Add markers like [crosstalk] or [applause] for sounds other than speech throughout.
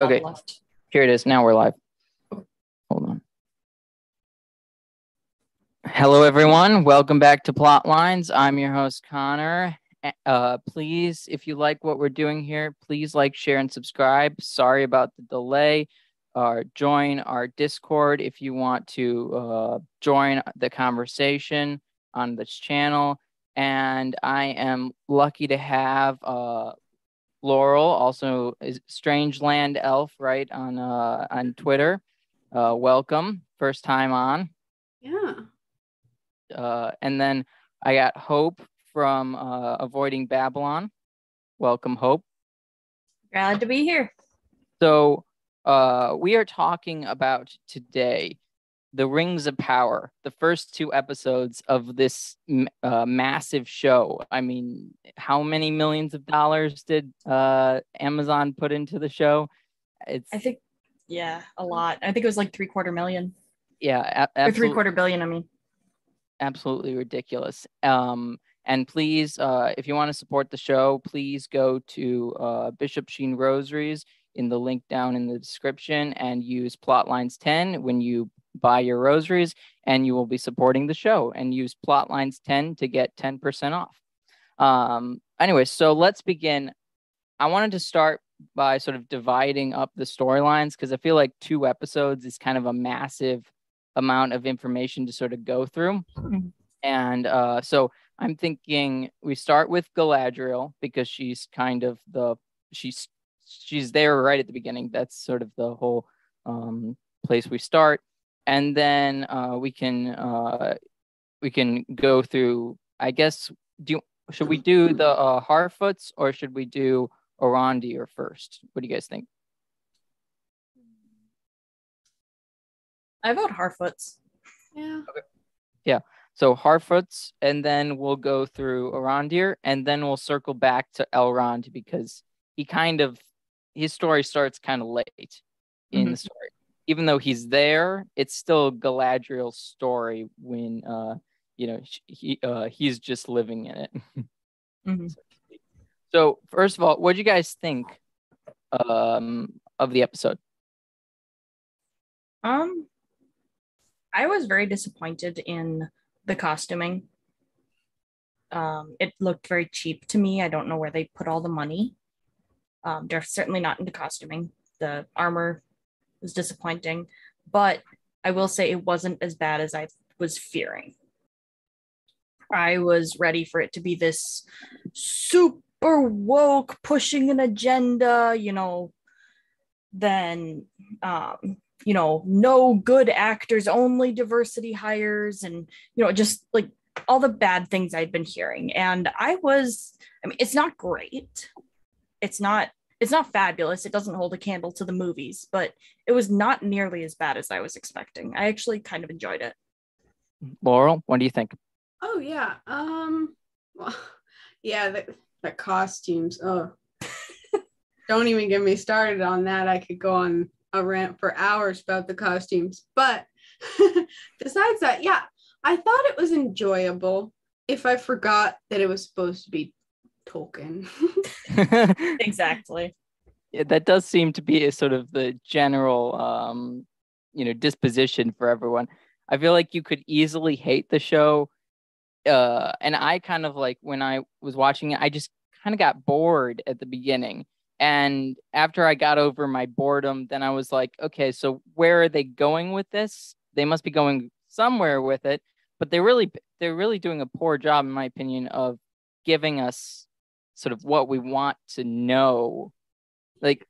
Okay, here it is. Now we're live. Hold on. Hello, everyone. Welcome back to Plot Lines. I'm your host, Connor. Uh, please, if you like what we're doing here, please like, share, and subscribe. Sorry about the delay. Uh, join our Discord if you want to uh, join the conversation on this channel. And I am lucky to have uh, Laurel, also is Strange Land Elf, right on uh, on Twitter. Uh, welcome, first time on. Yeah. Uh, and then I got Hope from uh, Avoiding Babylon. Welcome, Hope. Glad to be here. So uh, we are talking about today the Rings of Power, the first two episodes of this uh, massive show. I mean, how many millions of dollars did uh, Amazon put into the show? It's I think, yeah, a lot. I think it was like three quarter million yeah, a- or three quarter billion. I mean, absolutely ridiculous. Um, and please, uh, if you want to support the show, please go to uh, Bishop Sheen Rosaries in the link down in the description and use Plotlines 10 when you buy your rosaries, and you will be supporting the show. And use Plotlines 10 to get 10% off. Um, anyway, so let's begin. I wanted to start by sort of dividing up the storylines because I feel like two episodes is kind of a massive amount of information to sort of go through. Mhm. And uh, so I'm thinking we start with Galadriel because she's kind of the she's she's there right at the beginning. That's sort of the whole um, place we start, and then uh, we can uh, we can go through. I guess do you, should we do the uh, Harfoots or should we do Arondir first? What do you guys think? I vote Harfoots. Yeah. Yeah. So Harfoots, and then we'll go through Arondir, and then we'll circle back to Elrond because he kind of his story starts kind of late in the story. Even though he's there, it's still Galadriel's story when uh you know he uh he's just living in it. [laughs] Mhm. So first of all, what do you guys think um of the episode? Um, I was very disappointed in the costuming. Um, it looked very cheap to me. I don't know where they put all the money. Um, they're certainly not into costuming. The armor was disappointing, but I will say it wasn't as bad as I was fearing. I was ready for it to be this super woke, pushing an agenda, you know, then um you know, no good actors, only diversity hires, and you know, just like all the bad things I'd been hearing. And I was, I mean, it's not great. It's not, it's not fabulous. It doesn't hold a candle to the movies, but it was not nearly as bad as I was expecting. I actually kind of enjoyed it. Laurel, what do you think? Oh yeah. Um well, [laughs] yeah, the, the costumes. Oh. [laughs] Don't even get me started on that. I could go on a rant for hours about the costumes. But [laughs] besides that, yeah, I thought it was enjoyable if I forgot that it was supposed to be Tolkien. [laughs] Exactly. Yeah, that does seem to be a sort of the general um you know disposition for everyone i feel like you could easily hate the show uh and i kind of like when i was watching it i just kind of got bored at the beginning and after i got over my boredom then i was like okay so where are they going with this they must be going somewhere with it but they're really they're really doing a poor job in my opinion of giving us sort of what we want to know like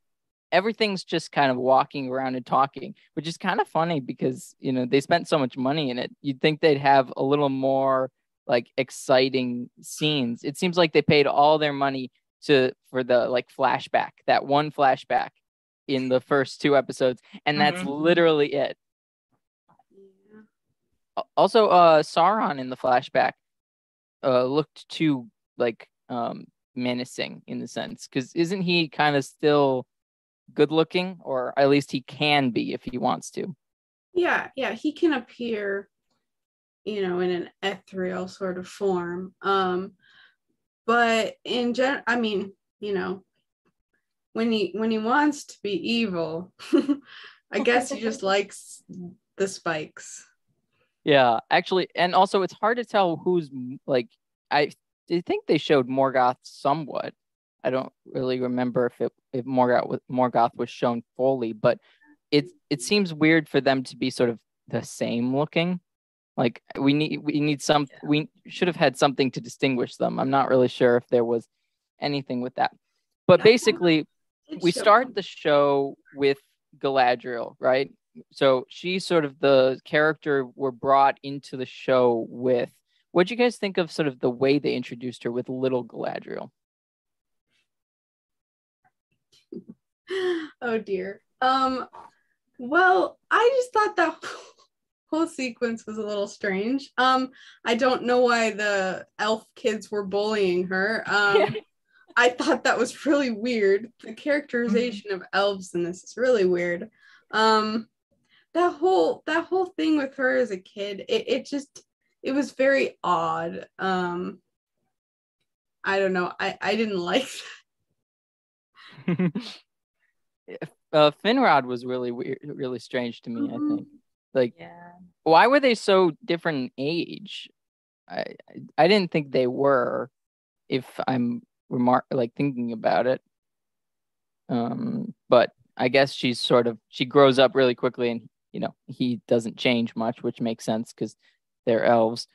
everything's just kind of walking around and talking, which is kind of funny because you know they spent so much money in it. You'd think they'd have a little more like exciting scenes. It seems like they paid all their money to for the like flashback, that one flashback in the first two episodes, and that's Mhm. literally it. Al- Also, uh, Sauron in the flashback uh looked too like um menacing in the sense because isn't he kind of still good looking or at least he can be if he wants to yeah, yeah, he can appear, you know, in an ethereal sort of form. Um, but in general, I mean, you know, when he when he wants to be evil, [laughs] I guess he just [laughs] likes the spikes. Yeah, actually, and also it's hard to tell who's like. I I think they showed Morgoth somewhat. I don't really remember if it if Morgoth was, Morgoth was shown fully, but it it seems weird for them to be sort of the same looking. Like we need we need some we should have had something to distinguish them. I'm not really sure if there was anything with that. But basically, we start the show with Galadriel, right? So she's sort of the character we're brought into the show with. What do you guys think of sort of the way they introduced her with little Galadriel? [laughs] oh dear. Um well, I just thought that [laughs] whole sequence was a little strange. Um I don't know why the elf kids were bullying her. Um I thought that was really weird. The characterization of elves in this is really weird. Um that whole that whole thing with her as a kid, it, it just it was very odd. Um I don't know. I I didn't [laughs] like [laughs] uh, Finrod was really weird, really strange to me. I Mhm. think. Like, Yeah. why were they so different in age? I I- I didn't think they were. If I'm remark like thinking about it, um, but I guess she's sort of she grows up really quickly, and you know he doesn't change much, which makes sense because they're elves.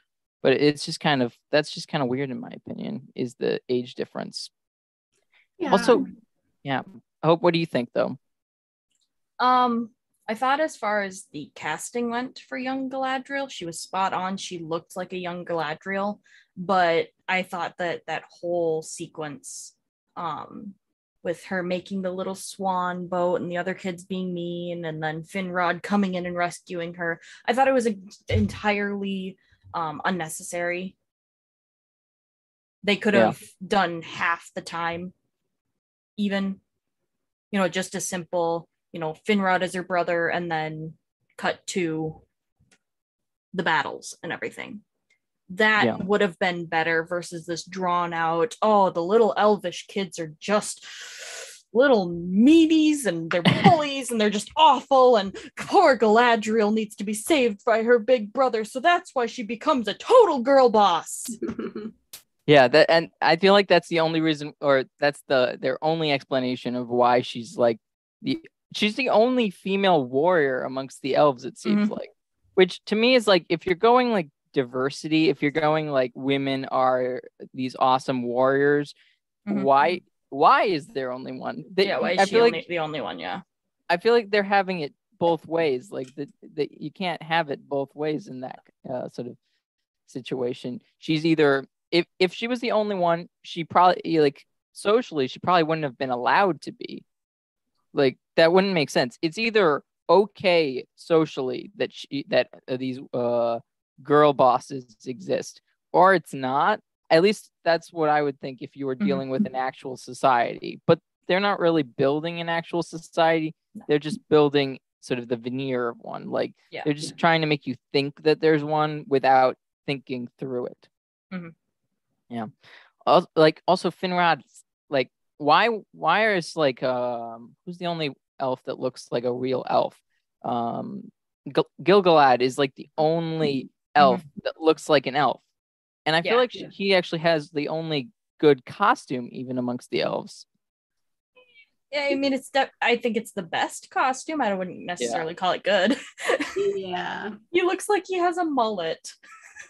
But it's just kind of that's just kind of weird in my opinion. Is the age difference? Yeah. Also, yeah. Hope. What do you think though? Um, I thought as far as the casting went for young Galadriel, she was spot on. She looked like a young Galadriel, but I thought that that whole sequence, um, with her making the little swan boat and the other kids being mean, and then Finrod coming in and rescuing her, I thought it was a, entirely um, unnecessary. They could Yeah. have done half the time, even, you know, just a simple you know, Finrod as her brother, and then cut to the battles and everything. That Yeah. would have been better versus this drawn out, oh, the little elvish kids are just little meaties and they're [laughs] bullies and they're just awful and poor Galadriel needs to be saved by her big brother so that's why she becomes a total girl boss [laughs] Yeah, that and I feel like that's the only reason or that's the their only explanation of why she's like the she's the only female warrior amongst the elves it seems mm-hmm. like. Which to me is like if you're going like diversity, if you're going like women are these awesome warriors, Mhm. why why is there only one? They- yeah why I is she feel only, like the only one yeah I feel like they're having it both ways. Like that, that you can't have it both ways in that uh, sort of situation. She's either if if she was the only one, she probably like socially she probably wouldn't have been allowed to be. Like that wouldn't make sense. It's either okay socially that she that uh, these uh girl bosses exist, or it's not. At least that's what I would think if you were Mhm. dealing with an actual society. But they're not really building an actual society. They're just building sort of the veneer of one. Like Yeah. they're just trying to make you think that there's one without thinking through it. Mhm. Yeah. Also, like also Finrod, like why why is like um who's the only elf that looks like a real elf? Um Gil- Gil-galad is like the only elf that looks like an elf. And I feel like sh- he actually has the only good costume even amongst the elves. Yeah, I mean, it's de- I think it's the best costume. I wouldn't necessarily call it good. yeah. [laughs] he looks like he has a mullet.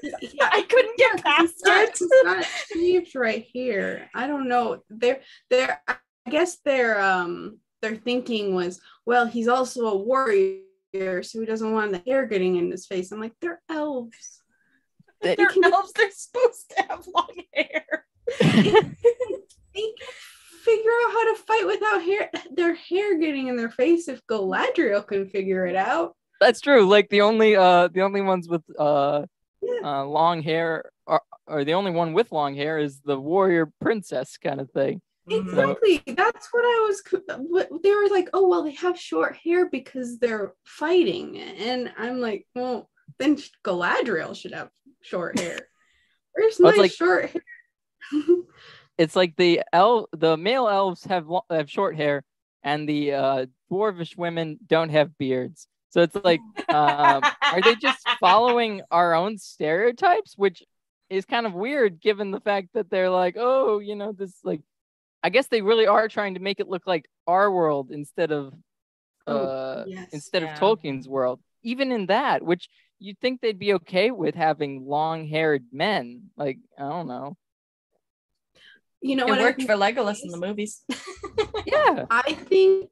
Yeah, [laughs] I couldn't get He's past got, it. he's shaved right here. I don't know. They're they're I guess their um their thinking was, well, he's also a warrior, so he doesn't want the hair getting in his face. I'm like, they're elves. They- They're [laughs] elves. They're supposed to have long hair. [laughs] They figure out how to fight without hair their hair getting in their face if Galadriel can figure it out. That's true. Like the only uh the only ones with uh, Yeah. uh long hair are, or the only one with long hair is the warrior princess kind of thing. Mhm. Exactly. That's what I was. they were like. Oh well, they have short hair because they're fighting, and I'm like, well, then Galadriel should have short hair. Where's my like- short hair? [laughs] it's like the el the male elves have lo- have short hair, and the uh, dwarvish women don't have beards. So it's like, um, are they just [laughs] following our own stereotypes, which is kind of weird given the fact that they're like, oh, you know, this like, I guess they really are trying to make it look like our world instead of, Oh, uh, yes. instead Yeah. of Tolkien's world. Even in that, which you'd think they'd be okay with having long-haired men. Like, I don't know. You know it what? Worked for Legolas is? in the movies. [laughs] Yeah. I think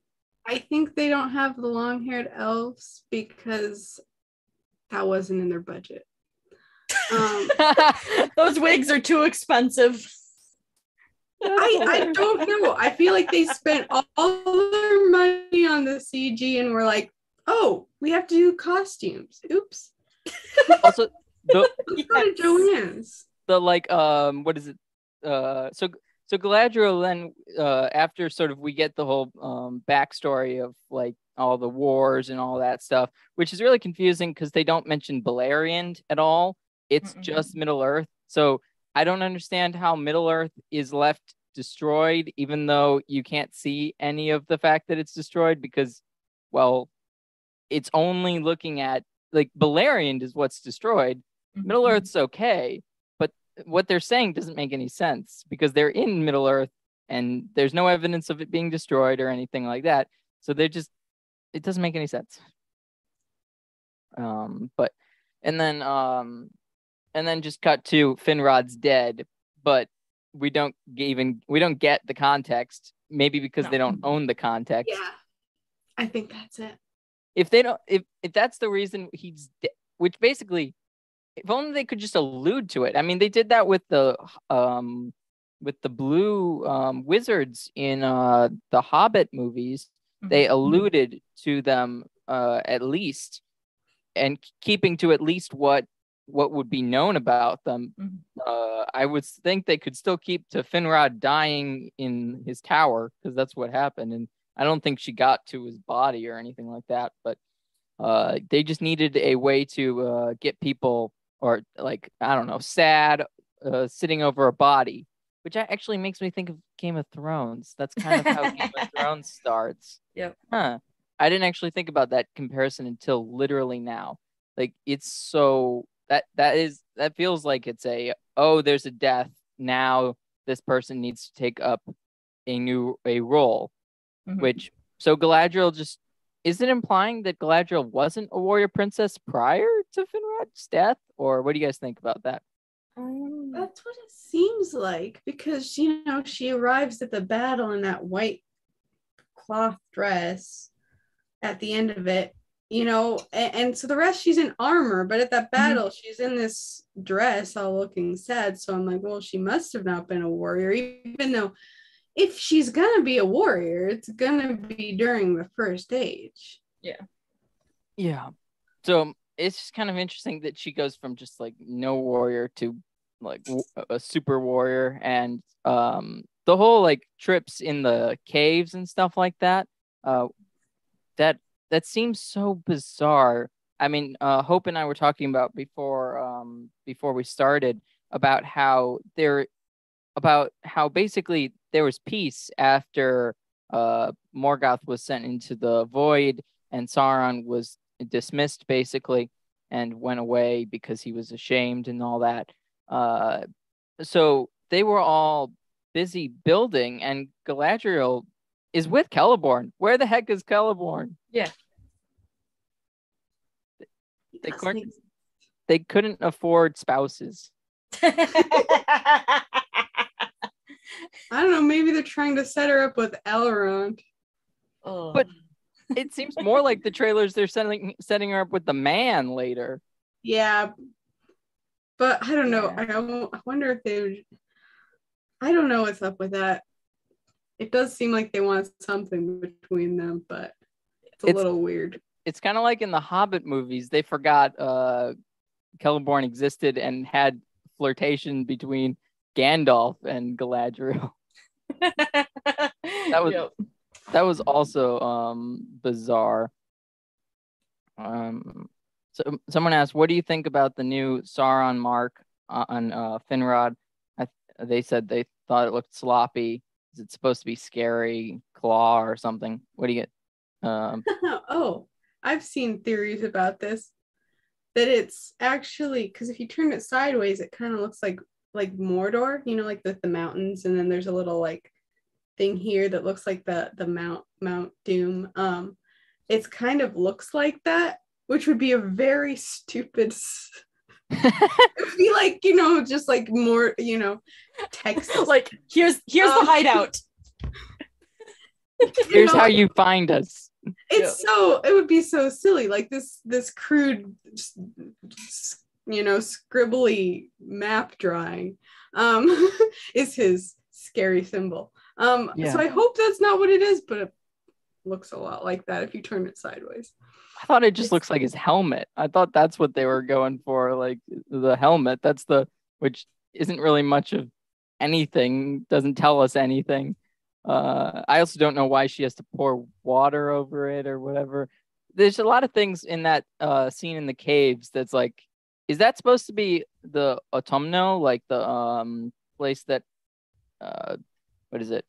I think they don't have the long haired elves because that wasn't in their budget. [laughs] Um, [laughs] Those wigs are too expensive. I, I don't know. I feel like they spent all, all their money on the CG and were like, oh, we have to do costumes. Oops. also the [laughs] Let's Yes. Joanne's. the like um what is it uh so so Galadriel then uh after sort of we get the whole um backstory of like all the wars and all that stuff which is really confusing because they don't mention Beleriand at all it's Mm-mm. just Middle Earth so I don't understand how Middle Earth is left destroyed even though you can't see any of the fact that it's destroyed because well it's only looking at like Beleriand is what's destroyed Middle Mhm. Earth's okay, but what they're saying doesn't make any sense because they're in Middle Earth and there's no evidence of it being destroyed or anything like that. So they're just it doesn't make any sense. Um, but and then um and then just cut to Finrod's dead, but we don't even we don't get the context. Maybe because they don't own the context Yeah. I think that's it. if they don't if if that's the reason he's de- which basically if only they could just allude to it i mean they did that with the um with the blue um wizards in uh the hobbit movies they Mhm. alluded to them uh at least and keeping to at least what what would be known about them Mhm. uh i would think they could still keep to finrod dying in his tower because that's what happened and i don't think she got to his body or anything like that but uh they just needed a way to uh get people or like i don't know sad uh sitting over a body which actually makes me think of game of thrones that's kind of how game of [laughs] thrones starts Yep. huh i didn't actually think about that comparison until literally now like it's so that that is that feels like it's a oh there's a death. Now this person needs to take up a new a role Mhm. which so galadriel just is it implying that galadriel wasn't a warrior princess prior to finrod's death? Or what do you guys think about that? Um, That's what it seems like because you know she arrives at the battle in that white cloth dress at the end of it, you know, and, and so the rest she's in armor, but at that battle she's in this dress all looking sad. So I'm like, well, she must have not been a warrior, even though if she's gonna be a warrior, it's gonna be during the first age. yeah Yeah. so it's just kind of interesting that she goes from just like no warrior to like a super warrior and um the whole like trips in the caves and stuff like that uh that that seems so bizarre. I mean uh hope and i were talking about before um before we started about how there about how basically there was peace after uh morgoth was sent into the void and sauron was dismissed basically and went away because he was ashamed and all that. Uh so they were all busy building and galadriel is with Celeborn. Where the heck is Celeborn? They couldn't- They couldn't afford spouses. [laughs] I don't know, maybe they're trying to set her up with Elrond. Oh. But- It seems more like the trailers they're setting setting her up with the man later. Yeah, but I don't know. Yeah. I, don't- I wonder if they. Would, I don't know what's up with that. It does seem like they want something between them, but it's a It's- little weird. It's kind of like in the Hobbit movies. They forgot uh Celeborn existed and had flirtation between Gandalf and Galadriel. [laughs] that was- that was also um bizarre. Um, so someone asked, "What do you think about the new Sauron mark on uh, Finrod?" I they said they thought it looked sloppy. Is it supposed to be scary claw or something? What do you get? Um, [laughs] oh, I've seen theories about this that it's actually because if you turn it sideways, it kind of looks like like Mordor, you know, like the, the mountains, and then there's a little like thing here that looks like the the Mount Mount Doom. Um, it's kind of looks like that, which would be a very stupid. It'd be like you know, just like more you know, text [laughs] like here's here's Um, the hideout. [laughs] Here's know, how you find us. it's so it would be so silly like this this crude s- s- you know scribbly map drawing um [laughs] is his scary symbol um Yeah. so i hope that's not what it is but it looks a lot like that if you turn it sideways I thought it just looks like his helmet. I thought that's what they were going for, like the helmet. That's the which isn't really much of anything. Doesn't tell us anything. Uh, I also don't know why she has to pour water over it or whatever. There's a lot of things in that uh, scene in the caves that's like, is that supposed to be the autumnal, like the um place that, uh, what is it?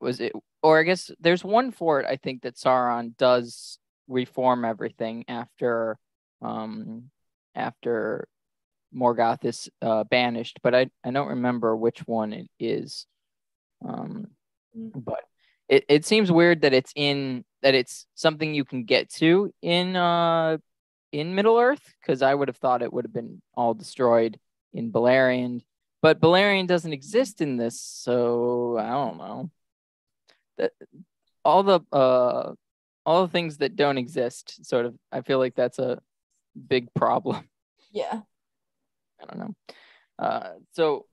Was it? Or I guess there's one fort I think that Sauron does reform everything after um after Morgoth is uh, banished, but I I don't remember which one it is. Um, Mm. but it, it seems weird that it's in that it's something you can get to in uh in Middle Earth because I would have thought it would have been all destroyed in Beleriand, but Beleriand doesn't exist in this, so I don't know. That all the uh all the things that don't exist sort of I feel like that's a big problem. [laughs] Yeah. I don't know. Uh, so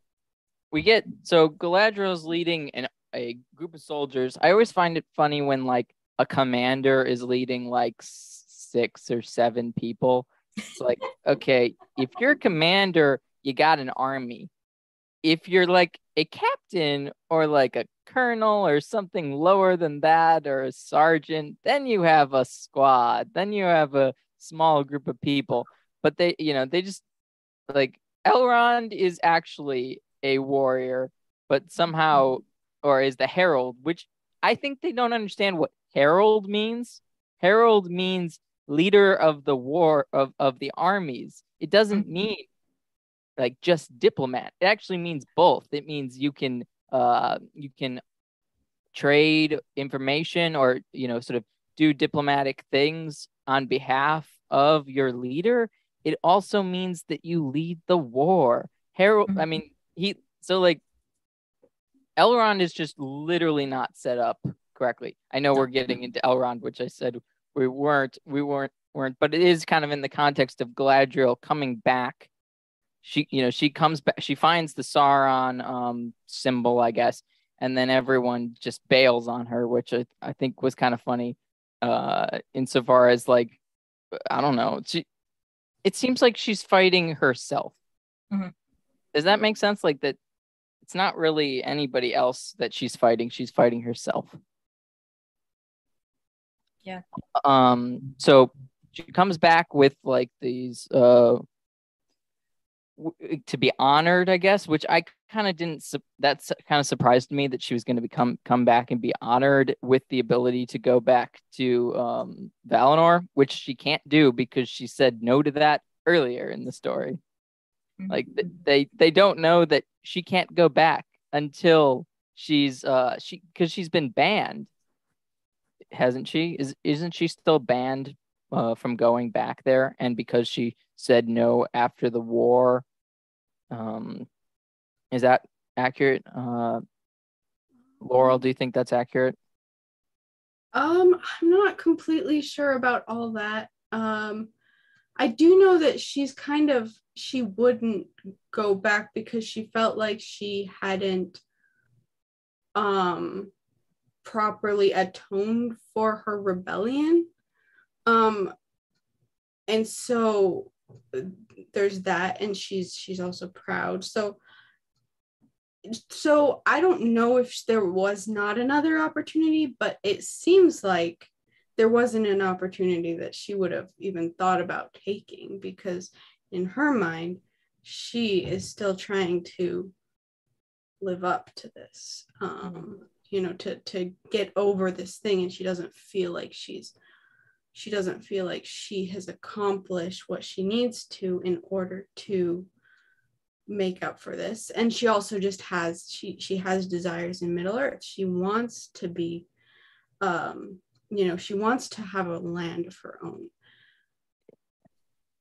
we get so Galadriel's leading an, a group of soldiers. I always find it funny when like a commander is leading like six or seven people. It's like, [laughs] okay, if you're a commander, you got an army. If you're like a captain or like a colonel or something lower than that or a sergeant, then you have a squad. Then you have a small group of people. But they, you know, they just like Elrond is actually a warrior, but somehow, or is the herald, which I think they don't understand what herald means. Herald means leader of the war of, of the armies. It doesn't mm-hmm. mean like just diplomat. It actually means both. It means you can uh you can trade information or you know sort of do diplomatic things on behalf of your leader it also means that you lead the war. herald, I Mhm. mean, he so like Elrond is just literally not set up correctly. I know we're getting into Elrond, which I said we weren't, we weren't, weren't, but it is kind of in the context of Galadriel coming back. She, you know, she comes back, she finds the Sauron um symbol, I guess, and then everyone just bails on her, which I, I think was kind of funny. Uh, insofar as like, I don't know, she it seems like she's fighting herself. Mhm. Does that make sense? Like that it's not really anybody else that she's fighting, she's fighting herself. Yeah. Um so she comes back with like these uh to be honored, I guess, which I kind of didn't su- that's kind of surprised me that she was going to become come back and be honored with the ability to go back to um Valinor, which she can't do because she said no to that earlier in the story. Like th- they they don't know that she can't go back until she's uh she because she's been banned, hasn't she? Is isn't she still banned uh, from going back there? And because she said no after the war, um, is that accurate? Uh, Laurel, do you think that's accurate? Um, I'm not completely sure about all that. Um, I do know that she's kind of she wouldn't go back because she felt like she hadn't um properly atoned for her rebellion. Um and so there's that and she's she's also proud. So so I don't know if there was not another opportunity, but it seems like there wasn't an opportunity that she would have even thought about taking because in her mind, she is still trying to live up to this. Um, you know, to to get over this thing and she doesn't feel like she's she doesn't feel like she has accomplished what she needs to in order to make up for this and she also just has she she has desires in middle earth she wants to be um you know she wants to have a land of her own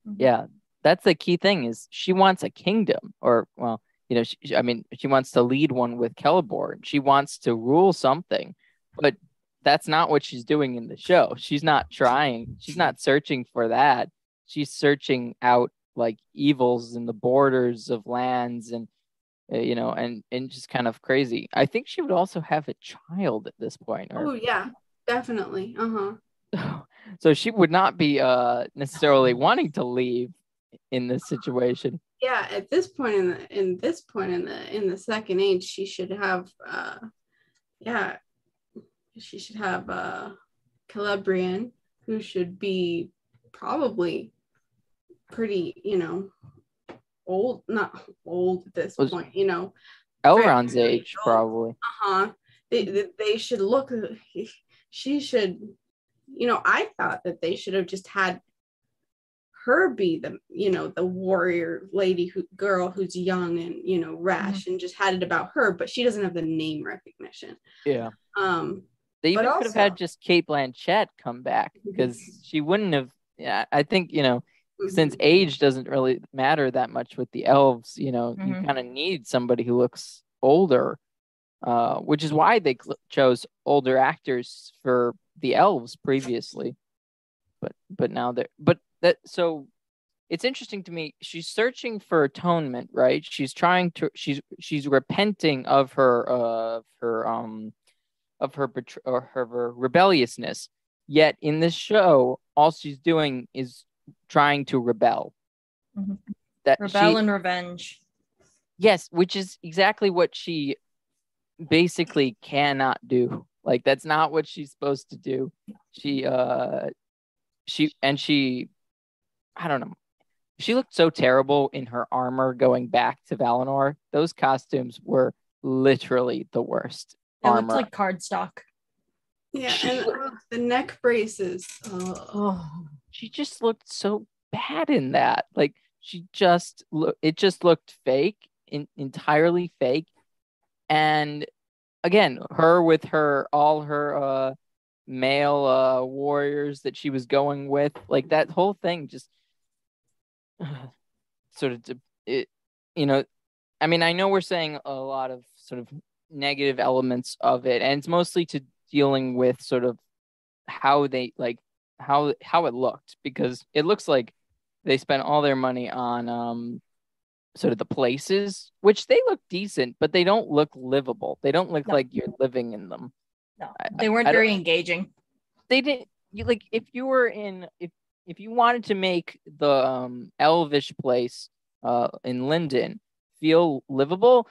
Mm-hmm. Yeah, that's the key thing is she wants a kingdom, or well, you know, she, I mean, she wants to lead one with Celeborn. She wants to rule something, but that's not what she's doing in the show. She's not trying. She's not searching for that. She's searching out like evils in the borders of lands and uh, you know and and just kind of crazy. I think she would also have a child at this point. or- oh yeah definitely uh-huh [laughs] so she would not be uh necessarily wanting to leave in this situation. yeah at this point in the in this point in the in the second age she should have uh yeah she should have uh Celebrían who should be probably pretty you know old not old at this Was- point you know Elrond's age, old. probably. uh-huh they, they they should look she should you know i thought that they should have just had her be the you know the warrior lady who girl who's young and you know rash and just had it about her but she doesn't have the name recognition Yeah. um They But even could have had just Cate Blanchett come back because she wouldn't have. Yeah, I think you know since age doesn't really matter that much with the elves. You know, you Mhm. kind of need somebody who looks older, uh, which is why they cl- chose older actors for the elves previously. But but now they're but that so. It's interesting to me. She's searching for atonement, right? She's trying to. She's she's repenting of her uh of her um of her betr- or her, rebelliousness. Yet in this show, all she's doing is trying to rebel. Mhm. That Rebel she, and revenge. yes, which is exactly what she basically cannot do. Like that's not what she's supposed to do. She uh she and she I don't know. She looked so terrible in her armor going back to Valinor. Those costumes were literally the worst. It armor. looked like cardstock. yeah and uh, the neck braces uh, oh, she just looked so bad in that. Like she just look it just looked fake, in, entirely fake. And again, her with her all her uh male uh warriors that she was going with, like that whole thing just [sighs] sort of de- it you know, I mean, I know we're saying a lot of sort of negative elements of it and it's mostly to dealing with sort of how they like how how it looked because it looks like they spent all their money on um sort of the places which they look decent but they don't look livable they don't look No. like you're living in them No, they weren't I don't- very engaging. they didn't you like if you were in if if you wanted to make the um elvish place uh in Lindon feel livable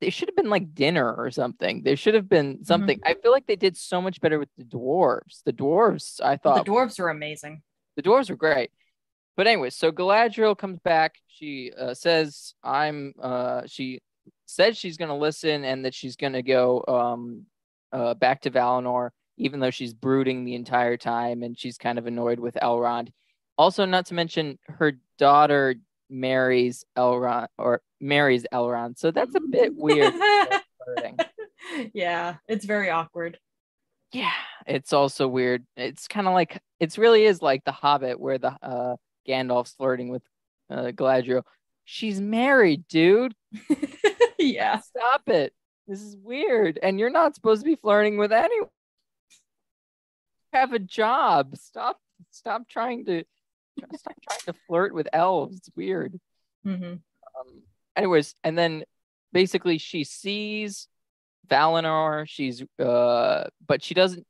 there should have been like dinner or something there should have been something i feel like they did so much better with the dwarves the dwarves i thought The dwarves were amazing. the dwarves were great. But anyway, so Galadriel comes back. She uh, says, "I'm." Uh, she said she's going to listen and that she's going to go um, uh, back to Valinor, even though she's brooding the entire time and she's kind of annoyed with Elrond. Also, not to mention her daughter marries Elrond or marries Elrond, so that's a bit weird. [laughs] yeah, it's very awkward. yeah it's also weird. It's kind of like it's really is like the hobbit where the uh gandalf's flirting with uh galadriel. She's married dude. [laughs] Yeah. stop it. This is weird. And you're not supposed to be flirting with anyone. Have a job. Stop stop trying to stop trying to flirt with elves it's weird hmm um, anyways, and then basically she sees Valinor. She's uh, but she doesn't.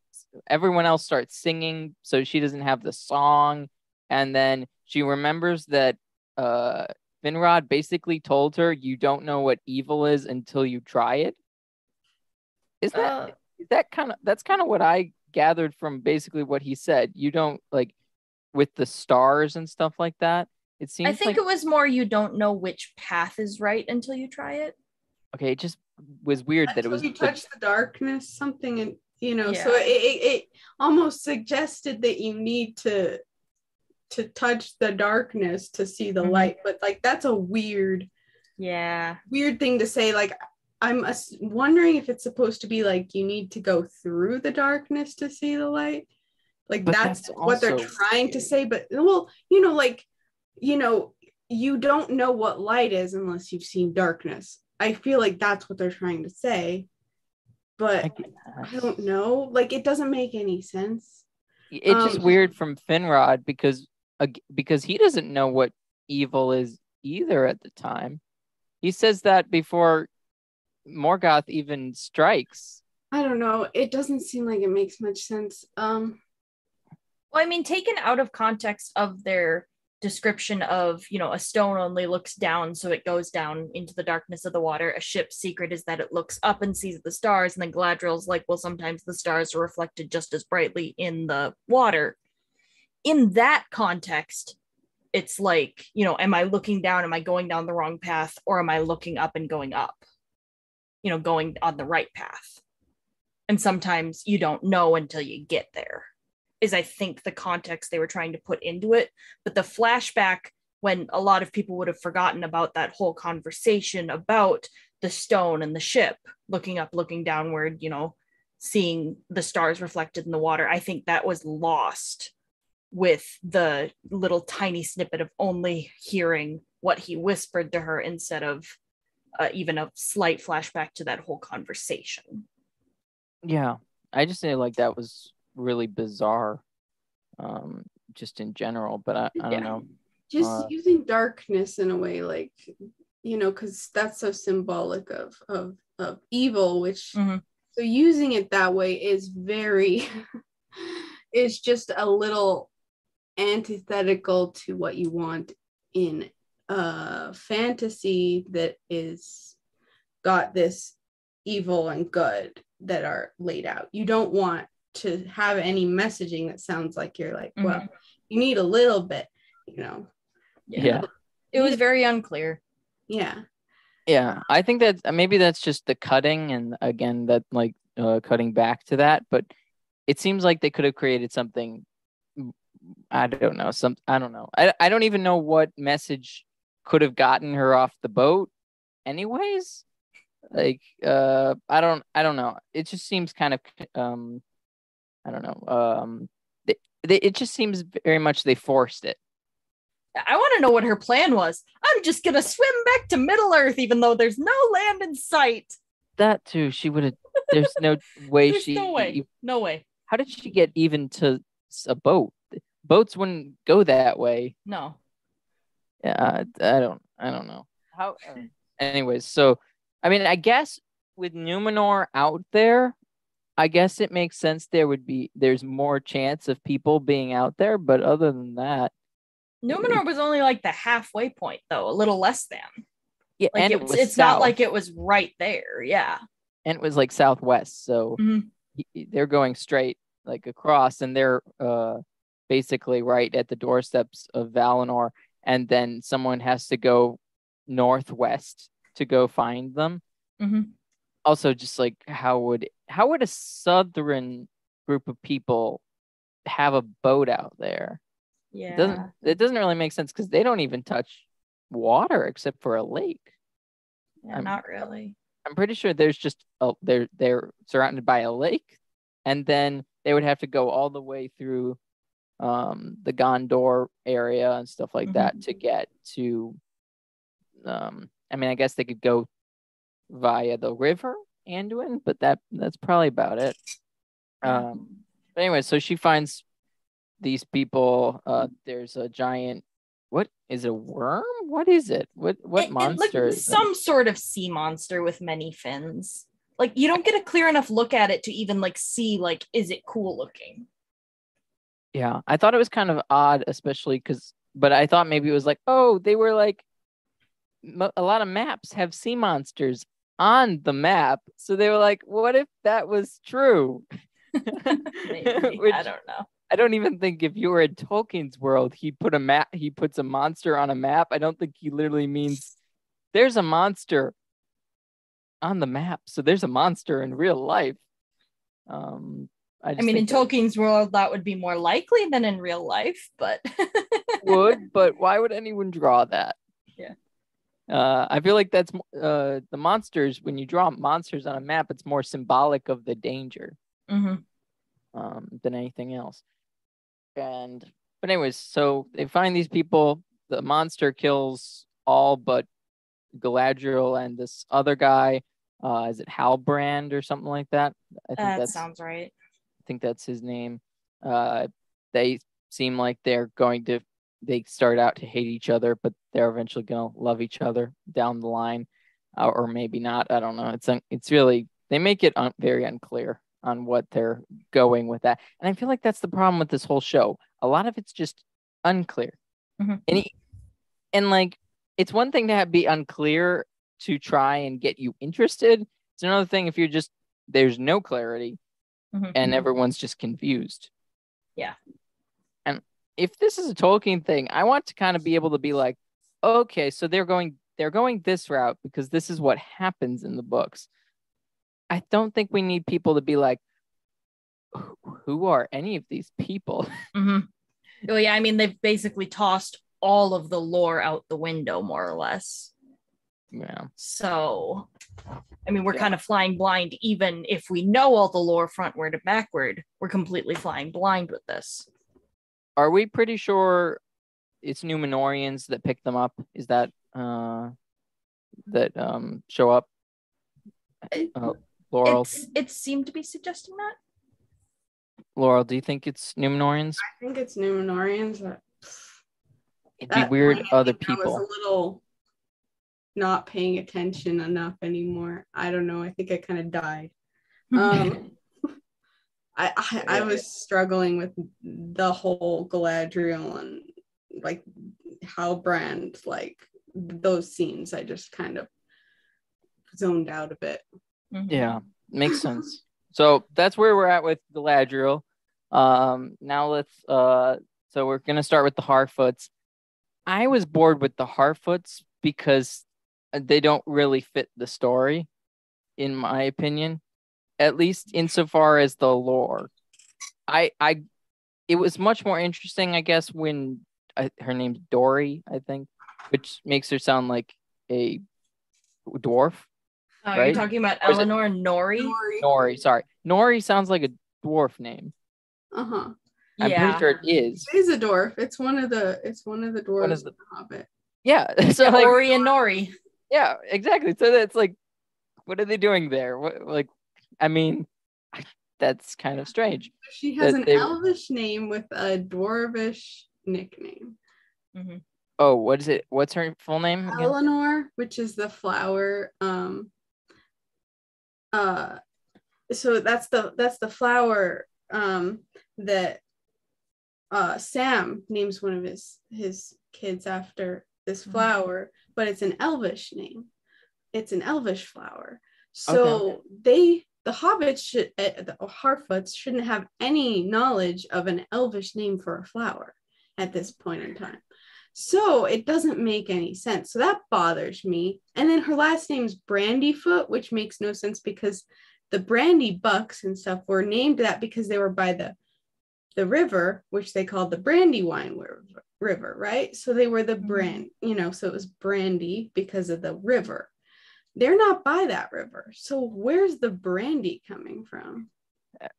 Everyone else starts singing, so she doesn't have the song. And then she remembers that uh, Finrod basically told her, "You don't know what evil is until you try it." Is that Uh, is that kind of that's kind of what I gathered from basically what he said. You don't like with the stars and stuff like that. It seems I think like it was more you don't know which path is right until you try it. okay, it just was weird that it was you touch the darkness, something, and you know, so it, it, it almost suggested that you need to to touch the darkness to see the Mhm. light. But like that's a weird, Yeah. weird thing to say. Like I'm ass- wondering if it's supposed to be like you need to go through the darkness to see the light. Like that's, that's what they're trying to say. But well, you know, like you know, you don't know what light is unless you've seen darkness. I feel like that's what they're trying to say. But I. I don't know. Like it doesn't make any sense. It's just Um, weird from Finrod because because he doesn't know what evil is either at the time. He says that before Morgoth even strikes. I don't know. It doesn't seem like it makes much sense. Um Well, I mean, taken out of context of their description of, you know, a stone only looks down, so it goes down into the darkness of the water. A ship's secret is that it looks up and sees the stars, and then Galadriel's like, well, sometimes the stars are reflected just as brightly in the water. In that context, it's like, you know, am I looking down? Am I going down the wrong path? Or am I looking up and going up? You know, going on the right path. And sometimes you don't know until you get there is I think the context they were trying to put into it. But the flashback, when a lot of people would have forgotten about that whole conversation about the stone and the ship, looking up, looking downward, you know, seeing the stars reflected in the water, I think that was lost with the little tiny snippet of only hearing what he whispered to her instead of uh, even a slight flashback to that whole conversation. Yeah, I just say like that was really bizarre, um, just in general. But I, I don't Yeah. know. just Uh, using darkness in a way like you know because that's so symbolic of of of evil which Mhm. so using it that way is very [laughs] is just a little antithetical to what you want in a fantasy that is got this evil and good that are laid out you don't want to have any messaging that sounds like you're like well you need a little bit you know Yeah. It was very unclear. yeah Yeah, I think that maybe that's just the cutting, and again, that like uh, cutting back to that. But it seems like they could have created something. I don't know. Some I don't know. I I don't even know what message could have gotten her off the boat. Anyways, like uh, I don't I don't know. It just seems kind of um, I don't know. Um, they, they, it just seems very much they forced it. I want to know what her plan was. I'm just gonna swim back to Middle Earth, even though there's no land in sight. That too. She would have. There's no [laughs] way There's she. no way. No way. how did she get even to a boat? Boats wouldn't go that way. No. Yeah, I, I don't, I don't know. How? uh, anyways, so I mean, I guess with Numenor out there, I guess it makes sense. There would be there's more chance of people being out there, but other than that, Numenor was only like the halfway point, though, a little less than. yeah, Like and it, it was it's not like it was right there. Yeah. and it was like southwest, so Mhm. they're going straight like across, and they're uh basically right at the doorsteps of Valinor, and then someone has to go northwest to go find them. Mhm. Also, just like how would how would a southern group of people have a boat out there? It Yeah. doesn't it doesn't really make sense because they don't even touch water except for a lake. yeah I'm- not really. I'm pretty sure there's just a, they're they're surrounded by a lake, and then they would have to go all the way through um, the Gondor area and stuff like that to get to. Um, I mean, I guess they could go via the river Anduin, but that that's probably about it. Um, but anyway, so she finds these people. Uh, there's a giant. What is it? A worm? What is it? What what It- it monster? it? some sort of sea monster with many fins. Like you don't get a clear enough look at it to even like see like is it cool looking. Yeah, I thought it was kind of odd, especially because, but I thought maybe it was like, oh, they were like, a lot of maps have sea monsters on the map. So they were like, what if that was true? [laughs] Maybe. [laughs] Which I don't know. I don't even think if you were in Tolkien's world, he put a map, he puts a monster on a map. I don't think he literally means there's a monster on the map, so there's a monster in real life. Um, I, I mean, in that Tolkien's world, that would be more likely than in real life, but [laughs] would, but why would anyone draw that? Uh, I feel like that's uh, the monsters. When you draw monsters on a map, it's more symbolic of the danger. Mhm. um, than anything else. And but anyways, so they find these people. The monster kills all but Galadriel and this other guy. Uh, is it Halbrand or something like that? I think that sounds right. I think that's his name. Uh, they seem like they're going to. They start out to hate each other, but they're eventually going to love each other down the line, uh, or maybe not. I don't know. It's un- it's really they make it un- very unclear on what they're going with that, and I feel like that's the problem with this whole show. A lot of it's just unclear, Mhm. and he, and like it's one thing to have, be unclear to try and get you interested. It's another thing if you're just there's no clarity Mhm. and everyone's just confused. Yeah. If this is a Tolkien thing, I want to kind of be able to be like, okay, so they're going they're going this route because this is what happens in the books. I don't think we need people to be like, "Who- are any of these people? [laughs] Mhm. Well, yeah, I mean, they've basically tossed all of the lore out the window, more or less. yeah. So, I mean, we're Yeah. kind of flying blind, even if we know all the lore frontward and backward. We're completely flying blind with this. Are we pretty sure it's Numenoreans that pick them up? Is that uh that um show up? Uh, Laurel, It's it seemed to be suggesting that. Laurel, do you think it's Numenoreans? I think it's Numenoreans. That, It'd be weird I other think I was people. a little not paying attention enough anymore. I don't know. I think I kind of died. [laughs] Um, I, I I was struggling with the whole Galadriel and like Halbrand, like those scenes. I just kind of zoned out a bit. Mhm. Yeah, makes sense. So that's where we're at with Galadriel. Um, now let's uh, so we're gonna start with the Harfoots. I was bored with the Harfoots because they don't really fit the story, in my opinion. At least insofar as the lore. I I, it was much more interesting, I guess, when uh, her name's Dory, I think, which makes her sound like a dwarf. Oh, Right? You're talking about Or it- Elanor Nori? Nori, sorry. Nori sounds like a dwarf name. Uh huh. I'm yeah. pretty sure it is. It is a dwarf. It's one of the. It's one of the dwarves. One of the- the Hobbit. Yeah. [laughs] So Yeah, like Ori and Nori. yeah, exactly. So that's like what are they doing there? What like I mean that's kind of strange. She has an they- elvish name with a dwarvish nickname. Oh, what is it? What's her full name? again? Elanor, which is the flower. Um. Uh, so that's the that's the flower um that uh Sam names one of his his kids after this Mhm. flower, but it's an elvish name. It's an elvish flower. So they the hobbits should uh, the Harfoots shouldn't have any knowledge of an elvish name for a flower at this point in time. So it doesn't make any sense. So that bothers me. And then her last name's Brandyfoot, which makes no sense because the Brandybucks and stuff were named that because they were by the the river, which they called the Brandywine River, river right? So they were the Mhm. brand, you know, so it was brandy because of the river. They're not by that river. So where's the brandy coming from?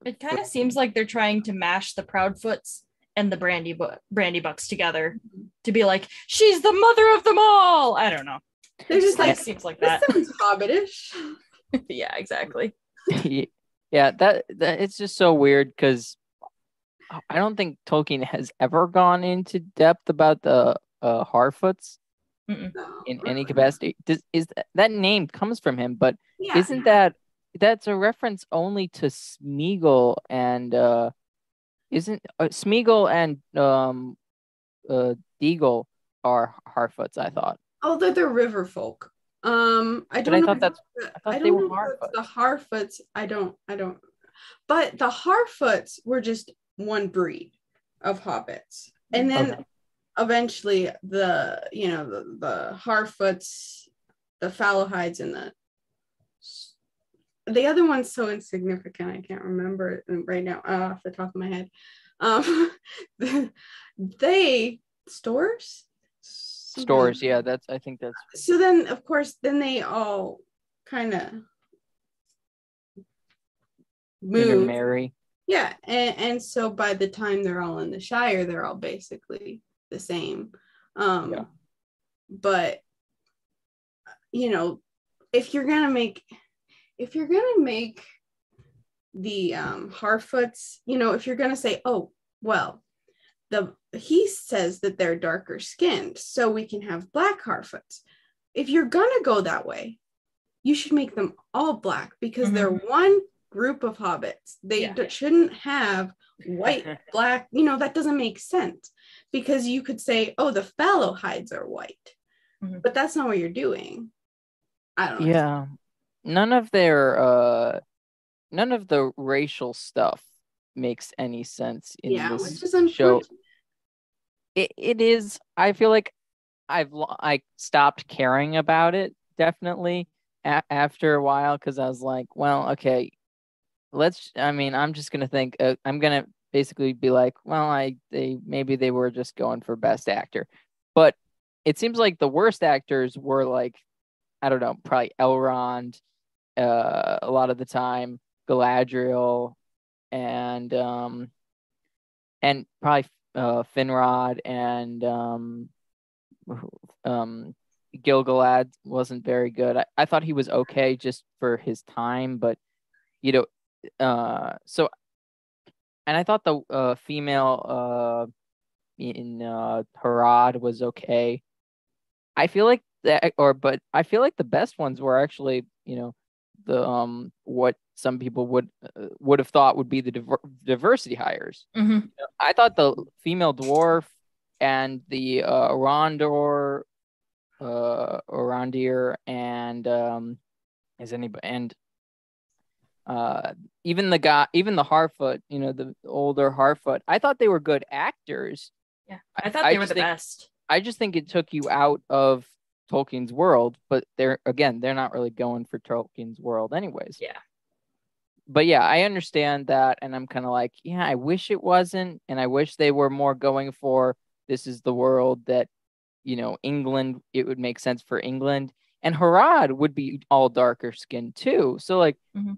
It kind of seems like they're trying to mash the Proudfoots and the Brandy Bu- Brandybucks together to be like, she's the mother of them all. I don't know. They're It just like like, seems like that that. sounds hobbitish. [laughs] yeah, exactly. [laughs] yeah, that, that it's just so weird because I don't think Tolkien has ever gone into depth about the uh, Harfoots No. in any capacity. Does, is th- that name comes from him, but Yeah. isn't that that's a reference only to Smeagol and uh isn't uh, Smeagol and um uh Déagol are Harfoots, I thought. Oh, they're the river folk. Um, I don't I know. thought that's I, thought don't they were know if the Harfoots. I don't. I don't. But the Harfoots were just one breed of hobbits, and then Okay. Eventually the you know the the Harfoots, the Fallohides, and the the other one's so insignificant. I can't remember it right now uh, off the top of my head. Um, [laughs] they Stoors Stoors, yeah, that's I think that's So then, of course, then they all kind of move. intermarry. Yeah, and, and so by the time they're all in the Shire, they're all basically the same. Um, Yeah. But you know, if you're gonna make, if you're gonna make the um, Harfoots, you know, if you're gonna say, oh, well, the he says that they're darker skinned, so we can have black Harfoots. If you're gonna go that way, you should make them all black because they're one group of hobbits. They Yeah. d- shouldn't have white, [laughs] black, you know, that doesn't make sense because you could say, oh, the Fallohides are white, Mhm. but that's not what you're doing. I don't know. Yeah. None of their uh none of the racial stuff makes any sense in Yeah, this which is show. It, it is I feel like I've I stopped caring about it definitely a- after a while cuz I was like, well, okay, let's I mean, I'm just to think uh, I'm to basically be like, well, I they maybe they were just going for best actor. But it seems like the worst actors were like I don't know, probably Elrond, uh, a lot of the time, Galadriel, and um, and probably uh, Finrod and um, um, Gil-galad wasn't very good. I, I thought he was okay just for his time, but you know, uh, so and I thought the uh, female uh, in uh, Harad was okay. I feel like that, or but I feel like the best ones were actually, you know, the um what some people would uh, would have thought would be the diver- diversity hires. Mhm. I thought the female dwarf and the uh, Rondor, uh, Arondir, and um, is anybody and uh, even the guy, even the Harfoot, you know, the older Harfoot. I thought they were good actors. Yeah, I thought I they were the think- best. I just think it took you out of Tolkien's world, but they're again, they're not really going for Tolkien's world anyways. Yeah. But yeah, I understand that and I'm kind of like, yeah, I wish it wasn't and I wish they were more going for this is the world that you know, England, it would make sense for England and Harad would be all darker skinned too. So like Mhm.